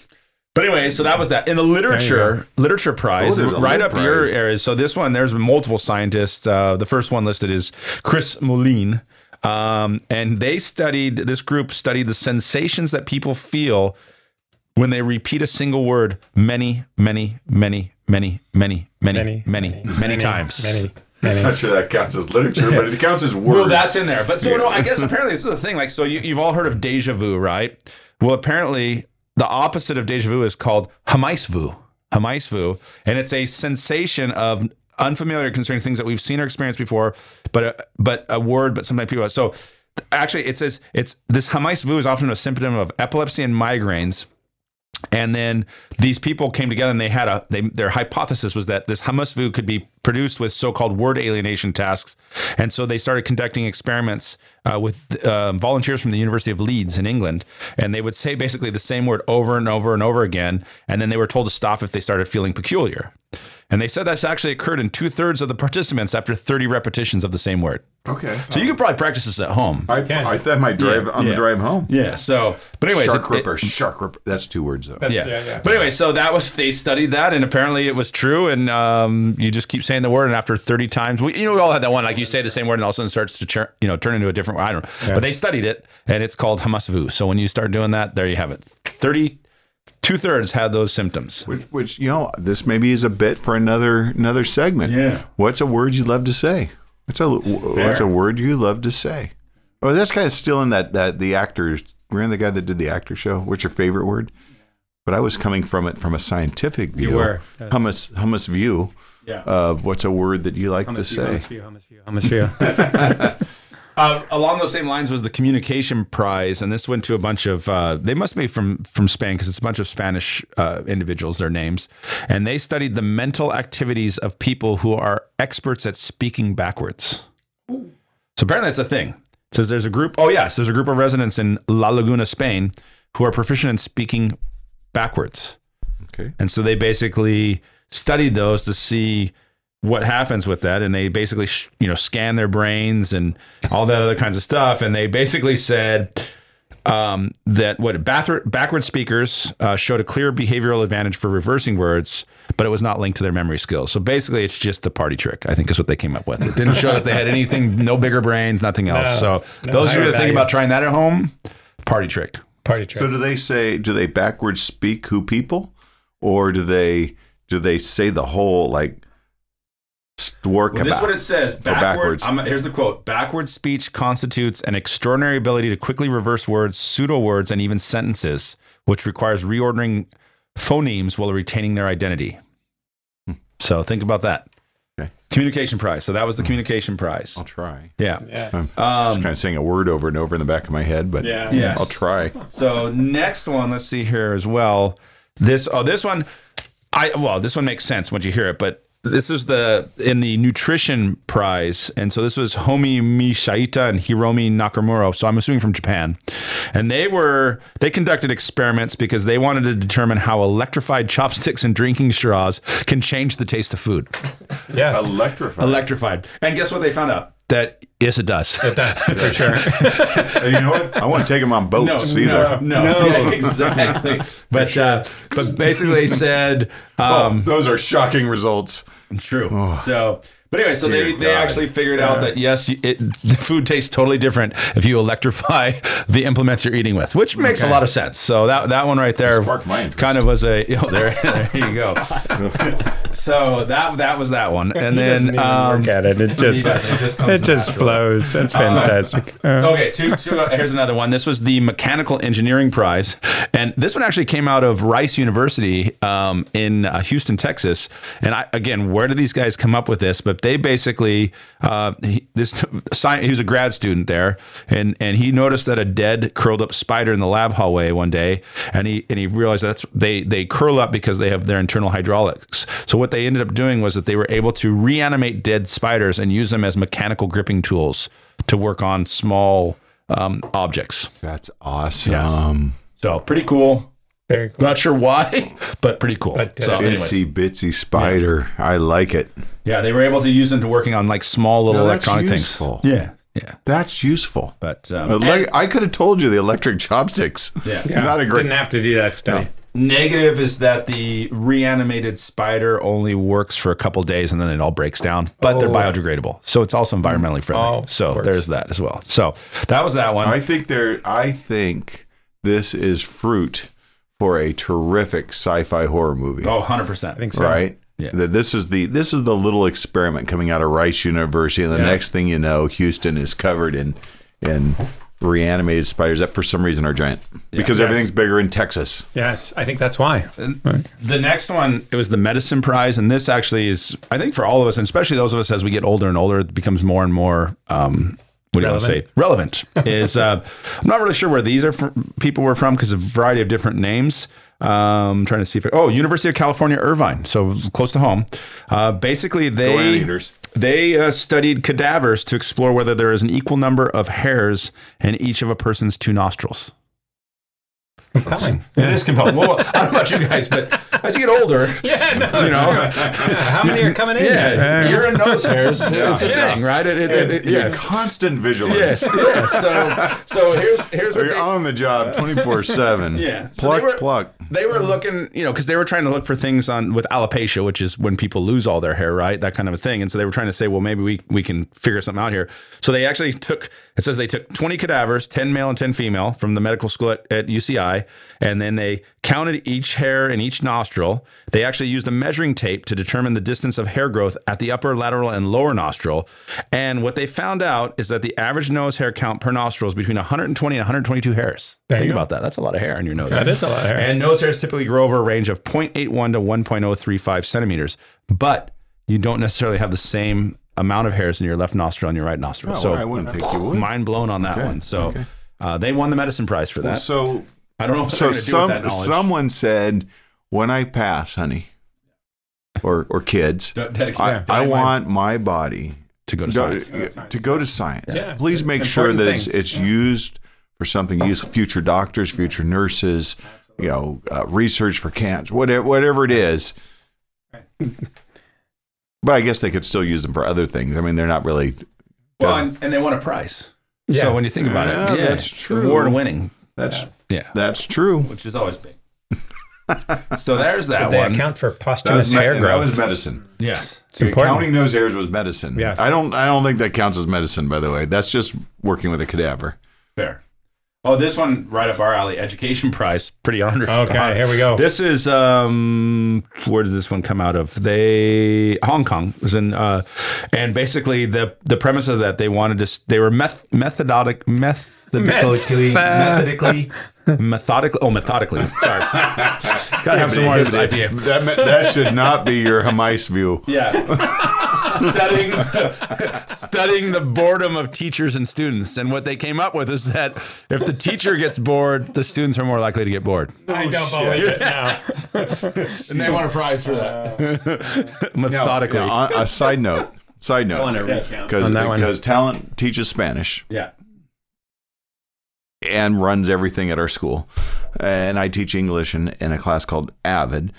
but anyway, so that was that. In the literature literature prize, Oh, right lit up your prize. areas. So this one, there's multiple scientists. Uh, the first one listed is Chris Moulin. Um, and they studied, this group studied the sensations that people feel when they repeat a single word many, many, many, many, many, many, many, many, Many, times. Many. I'm not sure that counts as literature, but it counts as words. Well, that's in there. But so no, I guess apparently this is the thing. Like, so you, you've all heard of deja vu, right? Well, apparently the opposite of deja vu is called jamais vu. Hamaisvu, and it's a sensation of unfamiliar concerning things that we've seen or experienced before, but a, but a word, but sometimes people. So actually, it says it's this jamais vu is often a symptom of epilepsy and migraines. And then these people came together and they had a they, their hypothesis was that this jamais vu could be produced with so-called word alienation tasks, and so they started conducting experiments uh, with uh, volunteers from the University of Leeds in England, and they would say basically the same word over and over and over again, and then they were told to stop if they started feeling peculiar. And they said that's actually occurred in two thirds of the participants after 30 repetitions of the same word. okay. So you could probably practice this at home. I, I thought my drive on yeah. the drive home. Yeah. So, but anyways, Shark ripper, it- shark ripper. That's two words though. yeah. Yeah, yeah. But anyway, so that was they studied that, and apparently it was true. And um, you just keep saying the word, and after thirty times, we, you know, we all had that one like you say the same word, and all of a sudden it starts to chur- you know turn into a different. I don't know, but they studied it, and it's called jamais vu. So when you start doing that, there you have it. Thirty. Two thirds had those symptoms. Which, which you know, this maybe is a bit for another another segment. Yeah. What's a word you love to say? What's a what's a word you love to say? Oh, that's kind of still in that that the actors. Remember the guy that did the actor show? What's your favorite word? But I was coming from it from a scientific view, You were. That's- hummus hummus view Yeah. of what's a word that you like to say. Hummus view, hummus view, hummus view. Uh, along those same lines was the communication prize, and this went to a bunch of. Uh, they must be from from Spain because it's a bunch of Spanish uh, individuals. Their names, and they studied the mental activities of people who are experts at speaking backwards. So apparently that's a thing. It says there's a group. Oh yes, there's a group of residents in La Laguna, Spain, who are proficient in speaking backwards. Okay. And so they basically studied those to see what happens with that, and they basically sh- you know scan their brains and all that other kinds of stuff, and they basically said um, that what backward, backward speakers uh, showed a clear behavioral advantage for reversing words, but it was not linked to their memory skills. So basically, it's just a party trick. I think is what they came up with. It didn't show that they had anything, no bigger brains, nothing else. No, so no those of you that think about trying that at home, party trick. Party trick. So do they say do they backwards speak who people, or do they do they say the whole like work Well, this is what it says. Backward, backwards? I'm, here's the quote: "Backward speech constitutes an extraordinary ability to quickly reverse words, pseudo words, and even sentences, which requires reordering phonemes while retaining their identity." Hmm. So think about that. Okay. Communication prize. So that was the communication prize. I'll try. Yeah. yeah. I'm Um, just kind of saying a word over and over in the back of my head, but Yeah. Yes. I'll try. So next one, let's see here as well. This oh this one, I well this one makes sense once you hear it, but this is the in the nutrition prize, and so this was Homei Miyashita and Hiromi Nakamura. So I'm assuming from Japan, and they were they conducted experiments because they wanted to determine how electrified chopsticks and drinking straws can change the taste of food. Yes. Electrified. Electrified, and guess what they found out? That yes, it does. it does, for sure. Hey, you know what? I want to take them on boats either. no, no, Yeah, exactly. But uh, but basically they said um, Those are shocking results. true. So. But anyway, so they, Dear they God. actually figured out that yes, it, the food tastes totally different if you electrify the implements you're eating with, which makes a lot of sense. So that that one right there sparked my interest. kind of was a oh, there there you go. so that that was that one, and He then even um, work at it. It just, doesn't. It just comes it just flows. It's fantastic. Uh, Okay, two, two, uh, here's another one. This was the Mechanical Engineering Prize. And this one actually came out of Rice University um, in uh, Houston, Texas. And I, again, where did these guys come up with this? But they basically, uh, he, this sci- he was a grad student there, and, and he noticed that a dead, curled up spider in the lab hallway one day. And he, and he realized that's they, they curl up because they have their internal hydraulics. So what they ended up doing was that they were able to reanimate dead spiders and use them as mechanical gripping tools to work on small um, objects. That's awesome. So pretty cool. Very cool. Not sure why, but pretty cool. But, uh, so anyways, Itsy bitsy spider. I like it. yeah, they were able to use them to working on like small little No, that's electronic useful. things. Yeah, yeah. That's useful. But um, Ele- I could have told you the electric chopsticks. Yeah. Not a great. Didn't have to do that study. negative is that the reanimated spider only works for a couple days and then it all breaks down. But they're Oh. biodegradable, so it's also environmentally friendly. Oh, so there's that as well. So that was that one. I think there. I think this is fruit for a terrific sci-fi horror movie. oh, 100 percent. I think so. right? Yeah. That this is the this is the little experiment coming out of Rice University, and the Yeah. next thing you know, Houston is covered in in reanimated spiders that for some reason are giant because Yes. everything's bigger in Texas. Yes, I think that's why. The next one, it was the medicine prize, and this actually is, I think, for all of us, and especially those of us as we get older and older, it becomes more and more. Um, what do you want to say? Relevant is. Uh, I'm not really sure where these are from, people were from because a variety of different names. Um, trying to see if oh, University of California, Irvine, so close to home. Uh, basically, they they uh, studied cadavers to explore whether there is an equal number of hairs in each of a person's two nostrils. Compelling. It is compelling. Well, I don't know about you guys, but as you get older, Yeah, no, you know, How many are coming in? yeah, ear and nose hairs. It's a Yeah. thing, right? It, it, it, it- yes. constant vigilance. Yes, yes. So, so here's here's what You're they, on the job 24 7. Yeah. So Pluck, they were- pluck. they were looking, you know, because they were trying to look for things on with alopecia, which is when people lose all their hair, right? That kind of a thing. And so they were trying to say, well, maybe we we can figure something out here. So they actually took. It says they took 20 cadavers, 10 male and 10 female, from the medical school at, at UCI, and then they counted each hair in each nostril. They actually used a measuring tape to determine the distance of hair growth at the upper, lateral, and lower nostril. And what they found out is that the average nose hair count per nostril is between 120 and 122 hairs. There Think about that. That's a lot of hair on your nose. That is a lot of hair. And nose hairs typically grow over a range of 0.81 to 1.035 centimeters, but you don't necessarily have the same amount of hairs in your left nostril and your right nostril. Oh, so I wouldn't think you would. mind blown on that one. So uh, they won the medicine prize for that. So, I don't know what so they're going to do with that some someone said, when I pass, honey, or or kids, De- dedicate- I, yeah, I want my body to go to go, science. to go to science. Yeah. Please make sure Important that it's, things. it's used for something useful. Future doctors, future nurses, you know, uh, research for cancer, whatever, whatever it is. But I guess they could still use them for other things. I mean, they're not really. Well, and, and they won a prize. Yeah. So when you think about Yeah, it, yeah, that's true. Award winning. That's Yeah. that's true. Which is always big. so there's that Did they one. account for posthumous was, me- hair growth. that was medicine. yes. it's important. Counting nose hairs was medicine. Yes. I don't. I don't think that counts as medicine. By the way, that's just working with a cadaver. Fair. Oh, this one right up our alley. Education prize. Pretty honored. Okay, here we go. This is um where does this one come out of? They Hong Kong was in uh and basically the the premise of that they wanted to they were meth methododic methodically methodically methodically oh methodically. Sorry. Gotta have some more of this IPA That me- that should not be your Jamais vu. yeah. Studying studying the boredom of teachers and students. And what they came up with is that if the teacher gets bored the students are more likely to get bored. I oh, don't believe it now. and they want a prize for that. Methodically. Now, on- a side note. Side note. Because On that one. because talent teaches Spanish. Yeah and runs everything at our school, and I teach English in, in a class called Avid.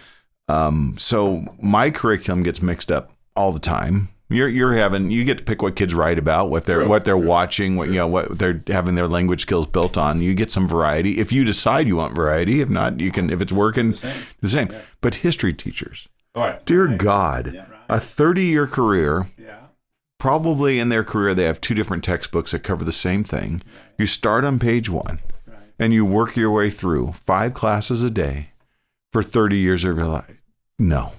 Um, so my curriculum gets mixed up all the time. You're you're having you get to pick what kids write about, what they're what they're watching, what you know what they're having their language skills built on. You get some variety if you decide you want variety. If not, you can if it's working the same. But history teachers, all right dear God, a 30 year career. Probably in their career, they have two different textbooks that cover the same thing. You start on page one and you work your way through five classes a day for 30 years of your life. No,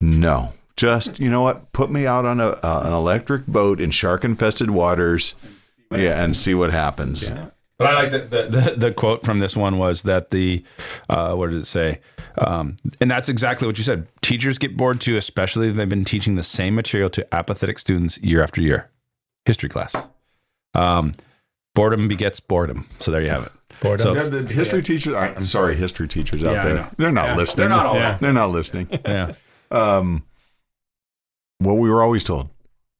no. Just, you know what? Put me out on a, uh, an electric boat in shark infested waters. Yeah, and see what happens. But I like that the, the, the quote from this one was that the, uh, what did it say? Um, and that's exactly what you said. Teachers get bored too, especially if they've been teaching the same material to apathetic students year after year. History class. Um, boredom begets boredom. So there you have it. Boredom. So- Yeah, the history teachers, I'm sorry, history teachers out Yeah, there, they're not listening. They're not all- Yeah. They're not listening. Yeah. um, what we were always told.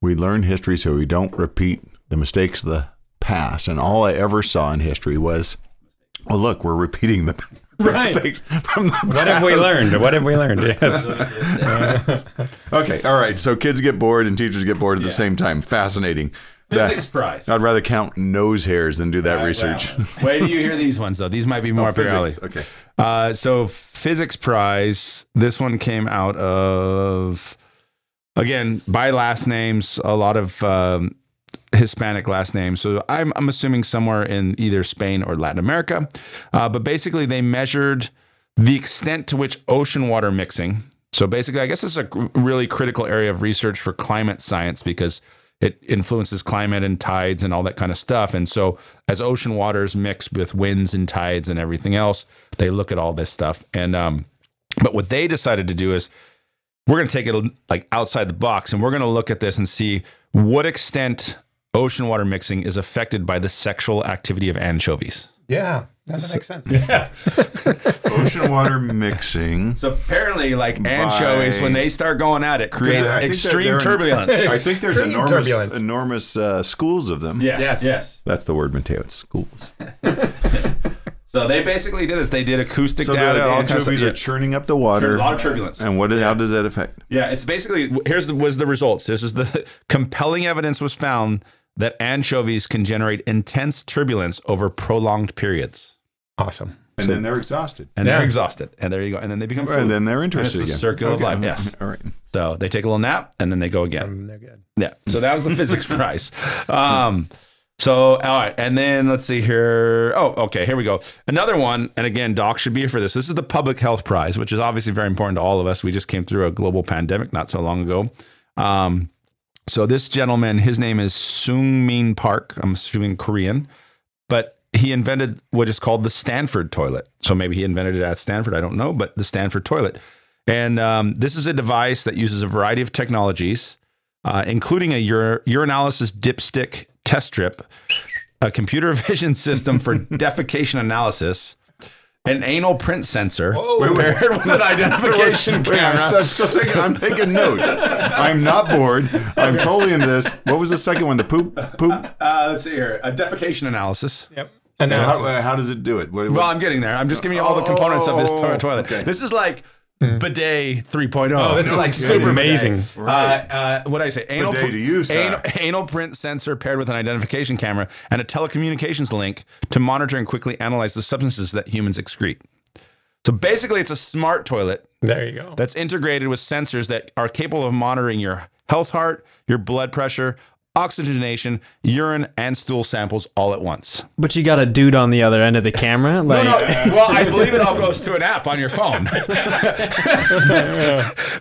We learn history so we don't repeat the mistakes of the past. And all I ever saw in history was, oh, look, we're repeating the Right. mistakes from the past. What have we learned? What have we learned? Yes. Okay, all right. So kids get bored and teachers get bored at the same time. Fascinating. That- Physics prize. I'd rather count nose hairs than do that research. Wait till you hear these ones, though. These might be more up your alley. Physics. Okay. Uh, so physics prize. This one came out of again by last names. A lot of um, Hispanic last name. So I'm I'm assuming somewhere in either Spain or Latin America. Uh, but basically, they measured the extent to which ocean water mixing. So basically, I guess it's a really critical area of research for climate science because it influences climate and tides and all that kind of stuff. And so, as ocean waters mix with winds and tides and everything else, they look at all this stuff. And um, but what they decided to do is we're going to take it like outside the box and we're going to look at this and see what extent ocean water mixing is affected by the sexual activity of anchovies. Yeah, that makes sense. Yeah. Ocean water mixing. So apparently, like anchovies, By- when they start going at it, create I extreme in- turbulence. I think there's Extreme enormous, turbulence. enormous uh, schools of them. yes, yes. Yes. That's the word, Mateo. It's schools. So they basically did this. They did acoustic So data. the all kinds of anchovies are churning up the water. A lot of turbulence. And what? How does that affect? Yeah, it's basically here's the was the results. This is the compelling evidence was found that anchovies can generate intense turbulence over prolonged periods. Awesome. And then they're exhausted. And Yeah. they're exhausted. And there you go. And then they become food. And then they're And interested it's the again. circle of life. Yes. All right. So they take a little nap and then they go again. Um, they're good. Yeah. So that was the physics prize. Um, so all right, and then let's see here. Oh, okay, here we go. Another one, and again, Doc should be here for this. This is the Public Health Prize, which is obviously very important to all of us. We just came through a global pandemic not so long ago. Um, so this gentleman, his name is Sung Min Park. I'm assuming Korean, but he invented what is called the Stanford toilet. So maybe he invented it at Stanford. I don't know, but the Stanford toilet. And um, this is a device that uses a variety of technologies, uh, including a ur- urinalysis dipstick test strip, a computer vision system for defecation analysis, an anal print sensor paired with an identification Wait, I'm camera. still, still taking. I'm taking notes. I'm not bored. I'm totally into this. What was the second one? The poop. Poop. Uh, let's see here, a defecation analysis. Yep. And how, uh, how does it do it? What, Well, I'm getting there. I'm just giving you all the components of this to- Oh, toilet. okay. This is like bidet 3.0. Oh, this is like super amazing. Uh, uh, what did I say? Anal, Bidet to you, sir. anal, anal print sensor paired with an identification camera and a telecommunications link to monitor and quickly analyze the substances that humans excrete. So basically, it's a smart toilet There you go. that's integrated with sensors that are capable of monitoring your health heart, your blood pressure, oxygenation, urine, and stool samples all at once. But you got a dude on the other end of the camera. Like, No, no. Well, I believe it all goes to an app on your phone.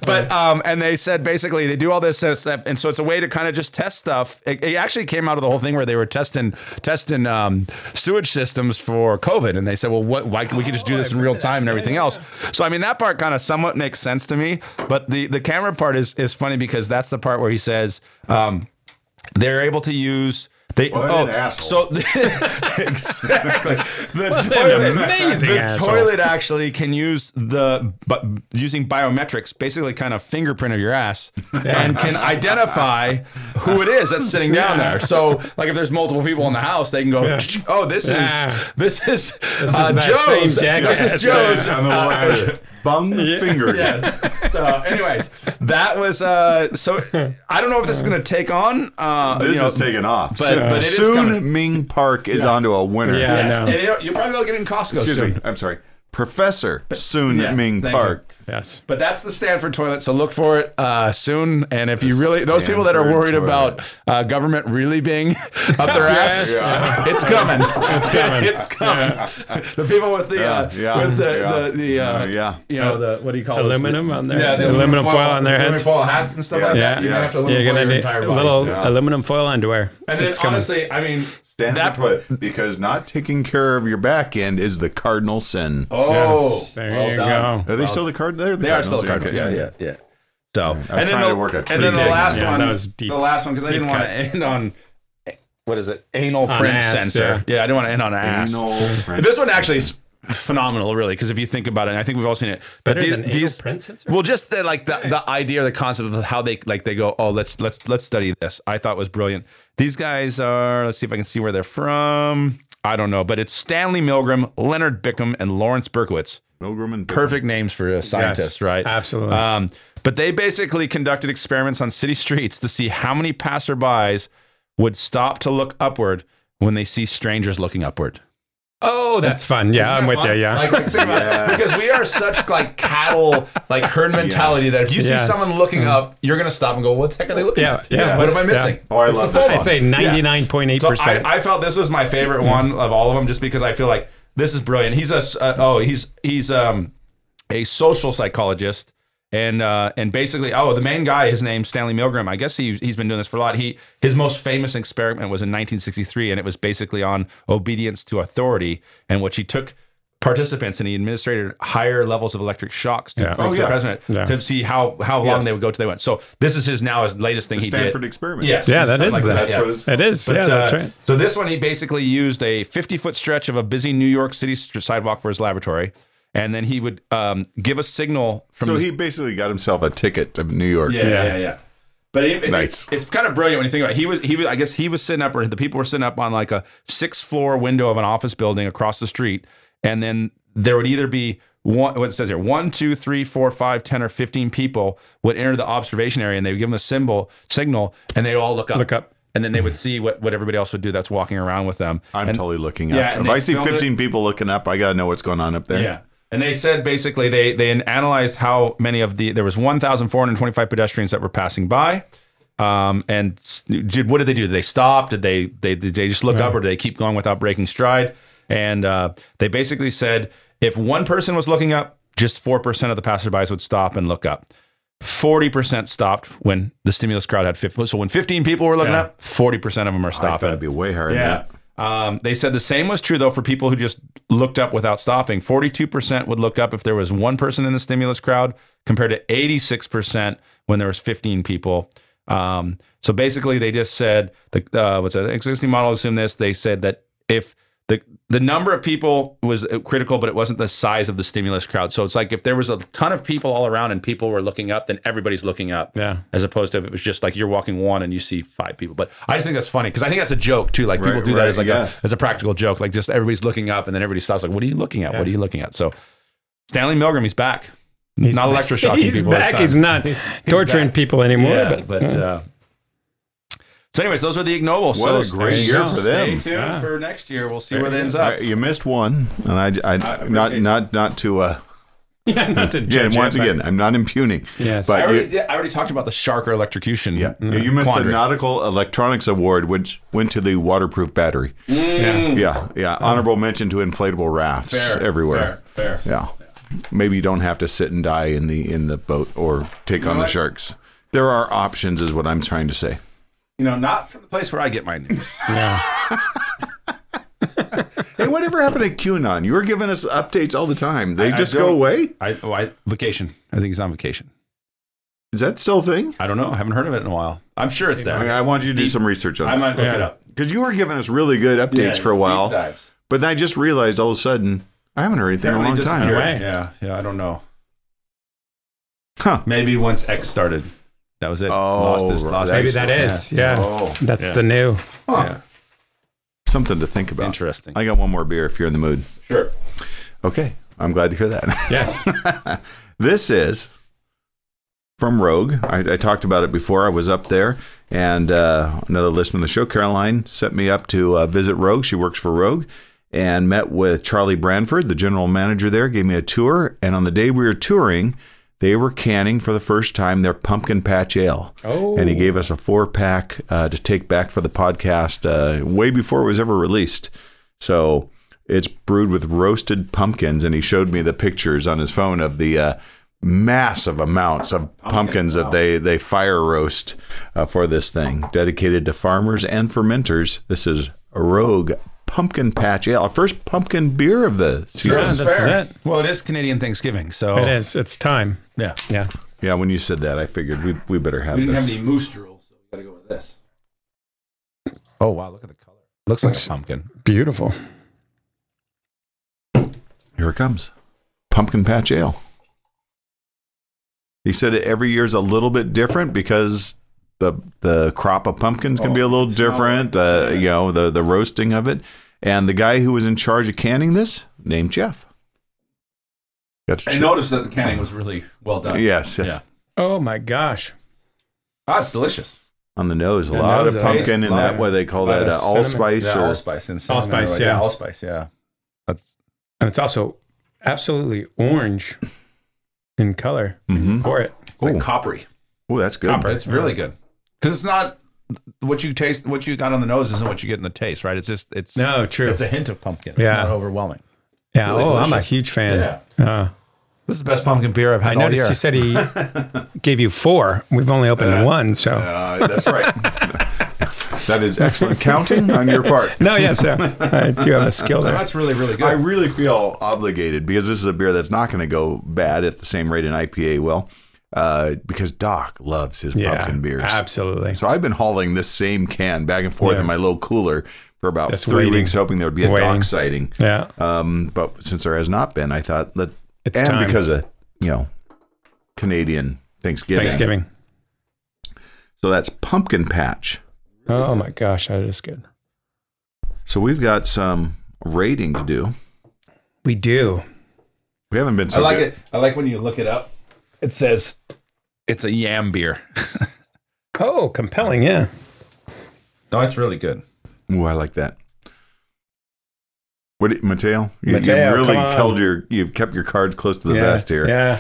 but um, and they said basically they do all this stuff, and so it's a way to kind of just test stuff. It, it actually came out of the whole thing where they were testing testing um, sewage systems for COVID, and they said, well, what? Why can't we could just do this in real time and everything else. So I mean, that part kind of somewhat makes sense to me. But the the camera part is is funny because that's the part where he says. Um, they're able to use they What oh an asshole. so exactly the toilet amazing the asshole. toilet actually can use the but using biometrics basically kind of fingerprint of your ass and can identify who it is that's sitting down there so like if there's multiple people in the house they can go Yeah. oh this is Yeah. this is This uh, is that Joe's same this is Joe's and the little bung finger. Yes. So, anyways, that was uh. So I don't know if this is going to take on. Uh, This you know, is taking off. but- but it is Soon coming. Ming Park is onto a winner. Yeah. Yes, and you- you'll probably be able to get it in Costco Excuse soon. me. I'm sorry. Professor Soon Yeah, Ming thank Park. Yes. But that's the Stanford toilet, so look for it uh, soon. And if you really, those people that are worried toilet. about uh, government really being up their ass, it's coming. It's coming. it's coming. The people with the, uh, Yeah, yeah, with the, yeah. the, the uh, Uh, yeah. you know, the what do you call those? Aluminum on their Yeah, the aluminum foil on their aluminum heads. foil hats and stuff Yeah. like Yeah. that. You're gonna have to aluminum You're foil gonna need entire a little yeah. aluminum foil underwear. And then It's honestly, I mean, Stanford that toilet. Because not taking care of your back end is the cardinal sin. Oh, Yes, there well you done. go. Are they still the card? They're the They are still Cardinals, a cardinal. okay. Yeah, yeah, yeah. So, and then the, to work a and then the last Yeah, one, that was deep. the last one because I didn't Deep want to end on what is it? Anal On print ass, sensor. Yeah. I didn't want to end on ass. Anal print this one actually sensor. is phenomenal, really, because if you think about it, and I think we've all seen it. But Better the- than anal print sensor? Well, just the, like the, the idea, the concept of how they like they go. Oh, let's let's let's study this. I thought was brilliant. These guys are. Let's see if I can see where they're from. I don't know, but it's Stanley Milgram, Leonard Bickman, and Lawrence Berkowitz Milgram and perfect names for a scientist, right? absolutely. Um, but they basically conducted experiments on city streets to see how many passerbys would stop to look upward when they see strangers looking upward. Oh, that's fun. Yeah, I'm with you. Yeah. Like, like, think because we are such like cattle, like herd mentality that if you see Yes. someone looking up, you're gonna stop and go, "What the heck are they looking Yeah, at? yeah. What am I Yeah. missing?" Oh, I It's love the this phone. I say 99.8 So percent. I, I felt this was my favorite one of all of them, just because I feel like this is brilliant. He's a s- uh, oh he's he's um a social psychologist And uh, and basically, oh, the main guy, his name's Stanley Milgram. I guess he he's been doing this for a lot. He his most famous experiment was in 1963, and it was basically on obedience to authority, and which he took participants and he administered higher levels of electric shocks to Yeah. the Oh, yeah. president Yeah. to see how how long Yes. they would go till they went. So this is his now his latest thing he Stanford did. Stanford experiment. Yes, Yeah, that something is like that. That's yeah. what it's But, yeah, that's uh, right. So this one, he basically used a 50 foot stretch of a busy New York City st- sidewalk for his laboratory, and then he would um, give a signal from. So the, he basically got himself a ticket to New York. yeah, yeah, yeah, yeah. But it, it- Nice. it's kind of brilliant when you think about it. He was, he was, I guess he was sitting up, or the people were sitting up on like a six floor window of an office building across the street, and then there would either be one, what it says here, one, two, three, four, five, ten, or fifteen people would enter the observation area, and they would give them a symbol signal, and they'd all look up, Look up. and then they would see what what everybody else would do that's walking around with them. I'm And- totally looking Yeah, up. and if I see filmed it. 15 people looking up, I got to know what's going on up there. Yeah. And they said basically they they analyzed how many of the there was 1,425 pedestrians that were passing by. Um, and did what did they do? Did they stop? Did they they did they just look up or did they keep going without breaking stride? And uh, they basically said if one person was looking up, just four percent of the passerbys would stop and look up. Forty percent stopped when the stimulus crowd had 50. So when 15 people were looking Yeah. up, 40 percent of them are stopping. it'd be way higher than Yeah. Um, they said the same was true though for people who just looked up without stopping. Forty-two percent would look up if there was one person in the stimulus crowd, compared to eighty-six percent when there was fifteen people. Um, so basically, they just said the uh, what's that existing model assumed this. They said that if the the number of people was critical, but it wasn't the size of the stimulus crowd. So it's like if there was a ton of people all around and people were looking up, then everybody's looking up Yeah. as opposed to if it was just like you're walking one and you see five people. But I just think that's funny because I think that's a joke too. Like people Right, do that as like yes. a, as a practical joke. Like just everybody's looking up and then everybody stops. Like, what are you looking at? What are you looking at? So Stanley Milgram, he's back. He's not electroshocking He's people. this back. time. He's not torturing back. people anymore. Yeah, but, but. uh, so, anyways, those are the Ig Nobels. What so a great year for them. Stay tuned for next year. We'll see where that ends up. I- you missed one, and I, I, not, not, not to. Uh, yeah, not to yeah, judge once it, but- again, I'm not impugning. Yes. I but already, you, did, I already talked about the shark or electrocution. yeah, you missed quandary. the Nautical Electronics Award, which went to the waterproof battery. yeah. Yeah, yeah. Honorable mention to inflatable rafts Fair, everywhere. Fair, fair. Yeah. Maybe you don't have to sit and die in the in the boat or take on the what? sharks. There are options, is what I'm trying to say. You know, not from the place where I get my news. yeah. Hey, whatever happened to QAnon? You were giving us updates all the time. They I just don't- go away. I, oh, I vacation. I think he's on vacation. Is that still a thing? I don't know. I haven't heard of it in a while. I'm sure it's there. I want you to do Deep- some research on it. I might look Yeah. it up. Because you were giving us really good updates for a while. Dives. But then I just realized all of a sudden, I haven't heard anything in a long Apparently time. Yeah, yeah. I don't know. Huh. Maybe once X started, that was it. Oh, lost his, lost Maybe his- that is. Yeah. Oh, That's Yeah. the new. Yeah. something to think about. Interesting. I got one more beer if you're in the mood. Sure. Okay. I'm glad to hear that. Yes. this is from Rogue. I, I talked about it before. I was up there, and uh, another listener of the show, Caroline, sent me up to uh, visit Rogue. She works for Rogue, and met with Charlie Branford, the general manager there. Gave me a tour, and on the day we were touring, they were canning for the first time their pumpkin patch ale. Oh. And he gave us a four pack uh, to take back for the podcast uh, way before it was ever released. So it's brewed with roasted pumpkins, and he showed me the pictures on his phone of the uh, massive amounts of pumpkins that they they fire roast uh, for this thing, dedicated to farmers and fermenters. This is a Rogue Pumpkin Patch Ale, our first pumpkin beer of the season. Yeah, this is it. Well, it is Canadian Thanksgiving, so It is. It's time. Yeah. Yeah. Yeah, when you said that, I figured we we better have We didn't this. have any moose drool, so we got to go with this. Oh wow! Look at the color. Looks like a pumpkin. Beautiful. Here it comes. Pumpkin Patch Ale. He said it every year is a little bit different because the the crop of pumpkins can be a little different. Uh, you know, the the roasting of it. And the guy who was in charge of canning this, named Jeff. Got I check- noticed that the canning was really well done. Yes, yes. Yeah. Oh my gosh. Ah, it's delicious. On the nose, a The lot nose, of uh, pumpkin and lot that of- what they call that of uh, cinnamon. allspice Yeah, or allspice and cinnamon Allspice, or- yeah. allspice, yeah. That's And it's also absolutely orange in color Mhm. for it. it's like coppery. Oh, that's good. It's really good because it's not what you taste. What you got on the nose isn't what you get in the taste, right? It's just it's No, true. It's a hint of pumpkin. It's Yeah. not overwhelming. yeah. really oh, I'm a huge fan. Yeah. Uh, This is the best pumpkin beer I've I had all year. noticed you said he gave you four. We've only opened one, so Uh, that's right. that is excellent counting on your part. no, yes, sir. I do have a skill there. That's really, really good. I really feel obligated because this is a beer that's not going to go bad at the same rate an IPA will, uh, because Doc loves his Yeah, pumpkin beers. absolutely. So I've been hauling this same can back and forth Yeah. in my little cooler for about Just three waiting. weeks, hoping there would be a Waiting. Doc sighting. Yeah, Um, but since there has not been, I thought let It's and time. because of you know Canadian Thanksgiving. Thanksgiving. So that's pumpkin patch. Oh my gosh, that is good. So we've got some rating to do. We do. We haven't been I like good. it. I like when you look it up. It says it's a yam beer. Oh, compelling. Yeah. No, it's really good. Ooh, I like that. What, Mateo? You, Mateo, you've really come on. held your, you've kept your cards close to the yeah. vest here. Yeah.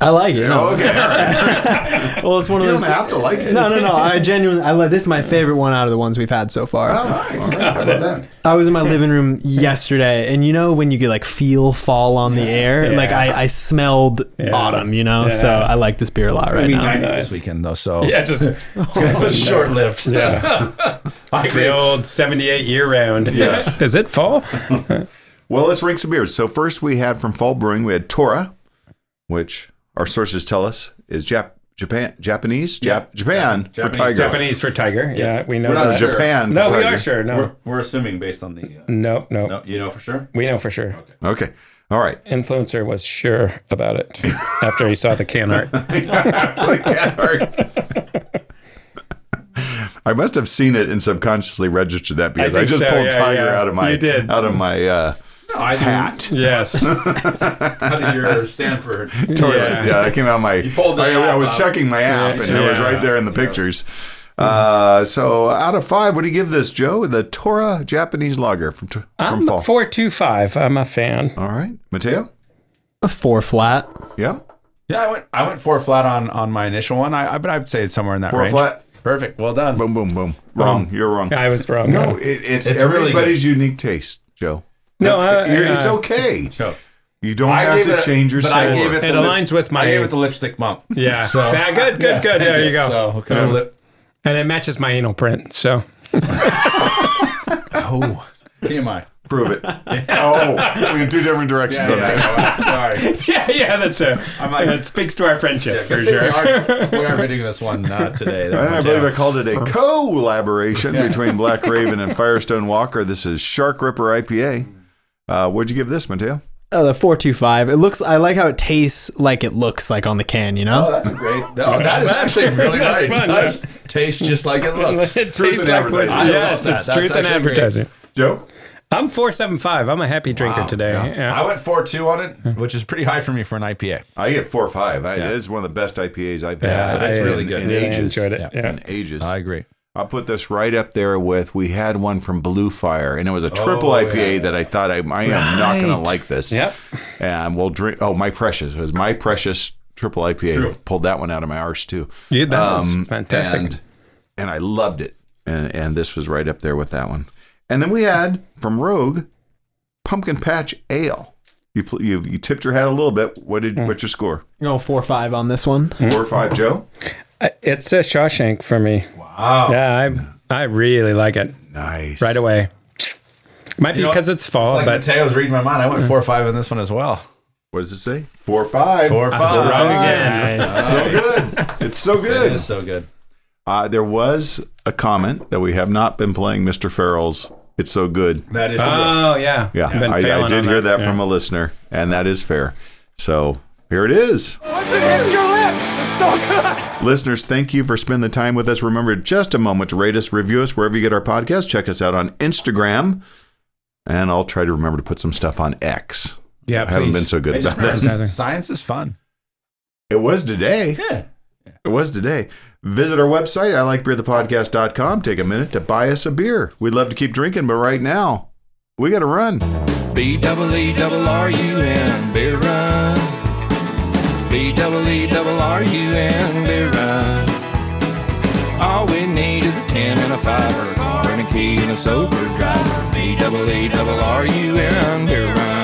I like it. No. Okay, all right. Well, it's one of you those. don't have to like it. No, no, no. I genuinely, I like this is my favorite one out of the ones we've had so far. Oh, all right. How about that? I was in my living room yesterday, and you know when you get like feel fall on the air, Yeah. like I, I smelled Yeah. autumn, you know. Yeah. So I like this beer a lot right now. this weekend though, so Yeah, just it was short lived. yeah. the old seventy-eight year round. Yes. Is it fall? Well, let's rank some beers. So first we had from Fall Brewing, we had Tora, which our sources tell us is Jap- Japan, Japanese, Jap- Japan for Japanese- Tiger. Japanese for tiger. Yeah, we know We're not that. sure. Japan. No, for we tiger. are sure. No, We're, we're assuming based on the. Uh, no, no, no, you know for sure. We know for sure. Okay. Okay. All right. Influencer was sure about it after he saw the can art. I must have seen it and subconsciously registered that because I, think just so, pulled yeah, Tiger yeah. out of my You did. out of my uh, I hat. Yes. How did your Stanford? toilet. Yeah. Yeah, I came out my. pulled I, I was out. checking my app, and it was right there in the pictures. Uh, so out of five, what do you give this, Joe? The Tora Japanese lager from from I'm fall. four two five. I'm a fan. All right, Mateo. A four flat. Yeah, Yeah, I went. I went four flat on on my initial one. I, I but I'd say it's somewhere in that four range. flat. Perfect. Well done. Boom, boom, boom. Wrong. You're wrong. I was wrong. No, it, it's, It's really everybody's unique taste, Joe. No, I, You're- I- it's okay. So, You don't I have gave to it, change your but I gave it. It the aligns with my- I gave it the lipstick bump. Yeah. So- yeah. Good. Good. Good. There you go. So, 'cause the lip. And it matches my anal print. So Oh, TMI. Prove it. oh, we in two different directions on that. Sorry. yeah, yeah, that's a. I'm like- it speaks to our friendship for We sure. are, we are hitting this one uh, today. though, I believe I called it a collaboration between Black Raven and Firestone Walker. This is Shark Ripper IPA. Uh, what'd you give this, Mateo? Uh, the four two five. It looks. I like how it tastes like it looks like on the can. You know. Oh, that's a great. No, that is actually really That's nice. fun, It does taste just like it looks. it Truth tastes like what, advertising. Yes, love that. it's truth in actually great. advertising. Joe? I'm four seven five. I'm a happy drinker Wow. today. Yeah. Yeah. I went four two on it, which is pretty high for me for an IPA. I get four five. I, It is one of the best IPAs I've Yeah, had. it's in- really good. In really ages. enjoyed it. Yeah. Yeah. In ages. I agree. I'll put this right up there with we had one from Blue Fire, and it was a triple Oh, IPA yeah. that I thought I, I am not going to like this. Yep. And we'll drink. Oh, my precious it was my precious triple IPA. True. Pulled that one out of my arse too. Yeah, that was Um, fantastic. And, and I loved it. And and this was right up there with that one. And then we had from Rogue, Pumpkin Patch Ale. You you you tipped your hat a little bit. What did what's your score? Go four five on this one. Four or five, Joe. Uh, It's a Shawshank for me. Wow. Yeah, I I really like it Nice. right away. Might be You know, because it's fall, It's like but Mateo's reading my mind. I went four or five on this one as well. What does it say? Four or five. Four or five. Four five. again. So good. It's so good. is so good. Uh, there was a comment that we have not been playing Mr. Farrell's It's So Good. That is true. oh yeah, Yeah, I've I, I did on hear that Yeah. from a listener, and that is fair. So here it is. Once it hits your lips, it's so good. Listeners, thank you for spending the time with us. Remember, just a moment to rate us, review us wherever you get our podcast. Check us out on Instagram, and I'll try to remember to put some stuff on X. Yeah, I haven't please. been so good about that. Science is fun. It was today. Yeah. It was today. Visit our website, I like beerthepodcast.com. Take a minute to buy us a beer. We'd love to keep drinking, but right now, we got to run. B double E double R U N beer run. B double E double R U N beer run. All we need is a ten and a five or a car and a key and a sober driver. B double E double R U N beer run.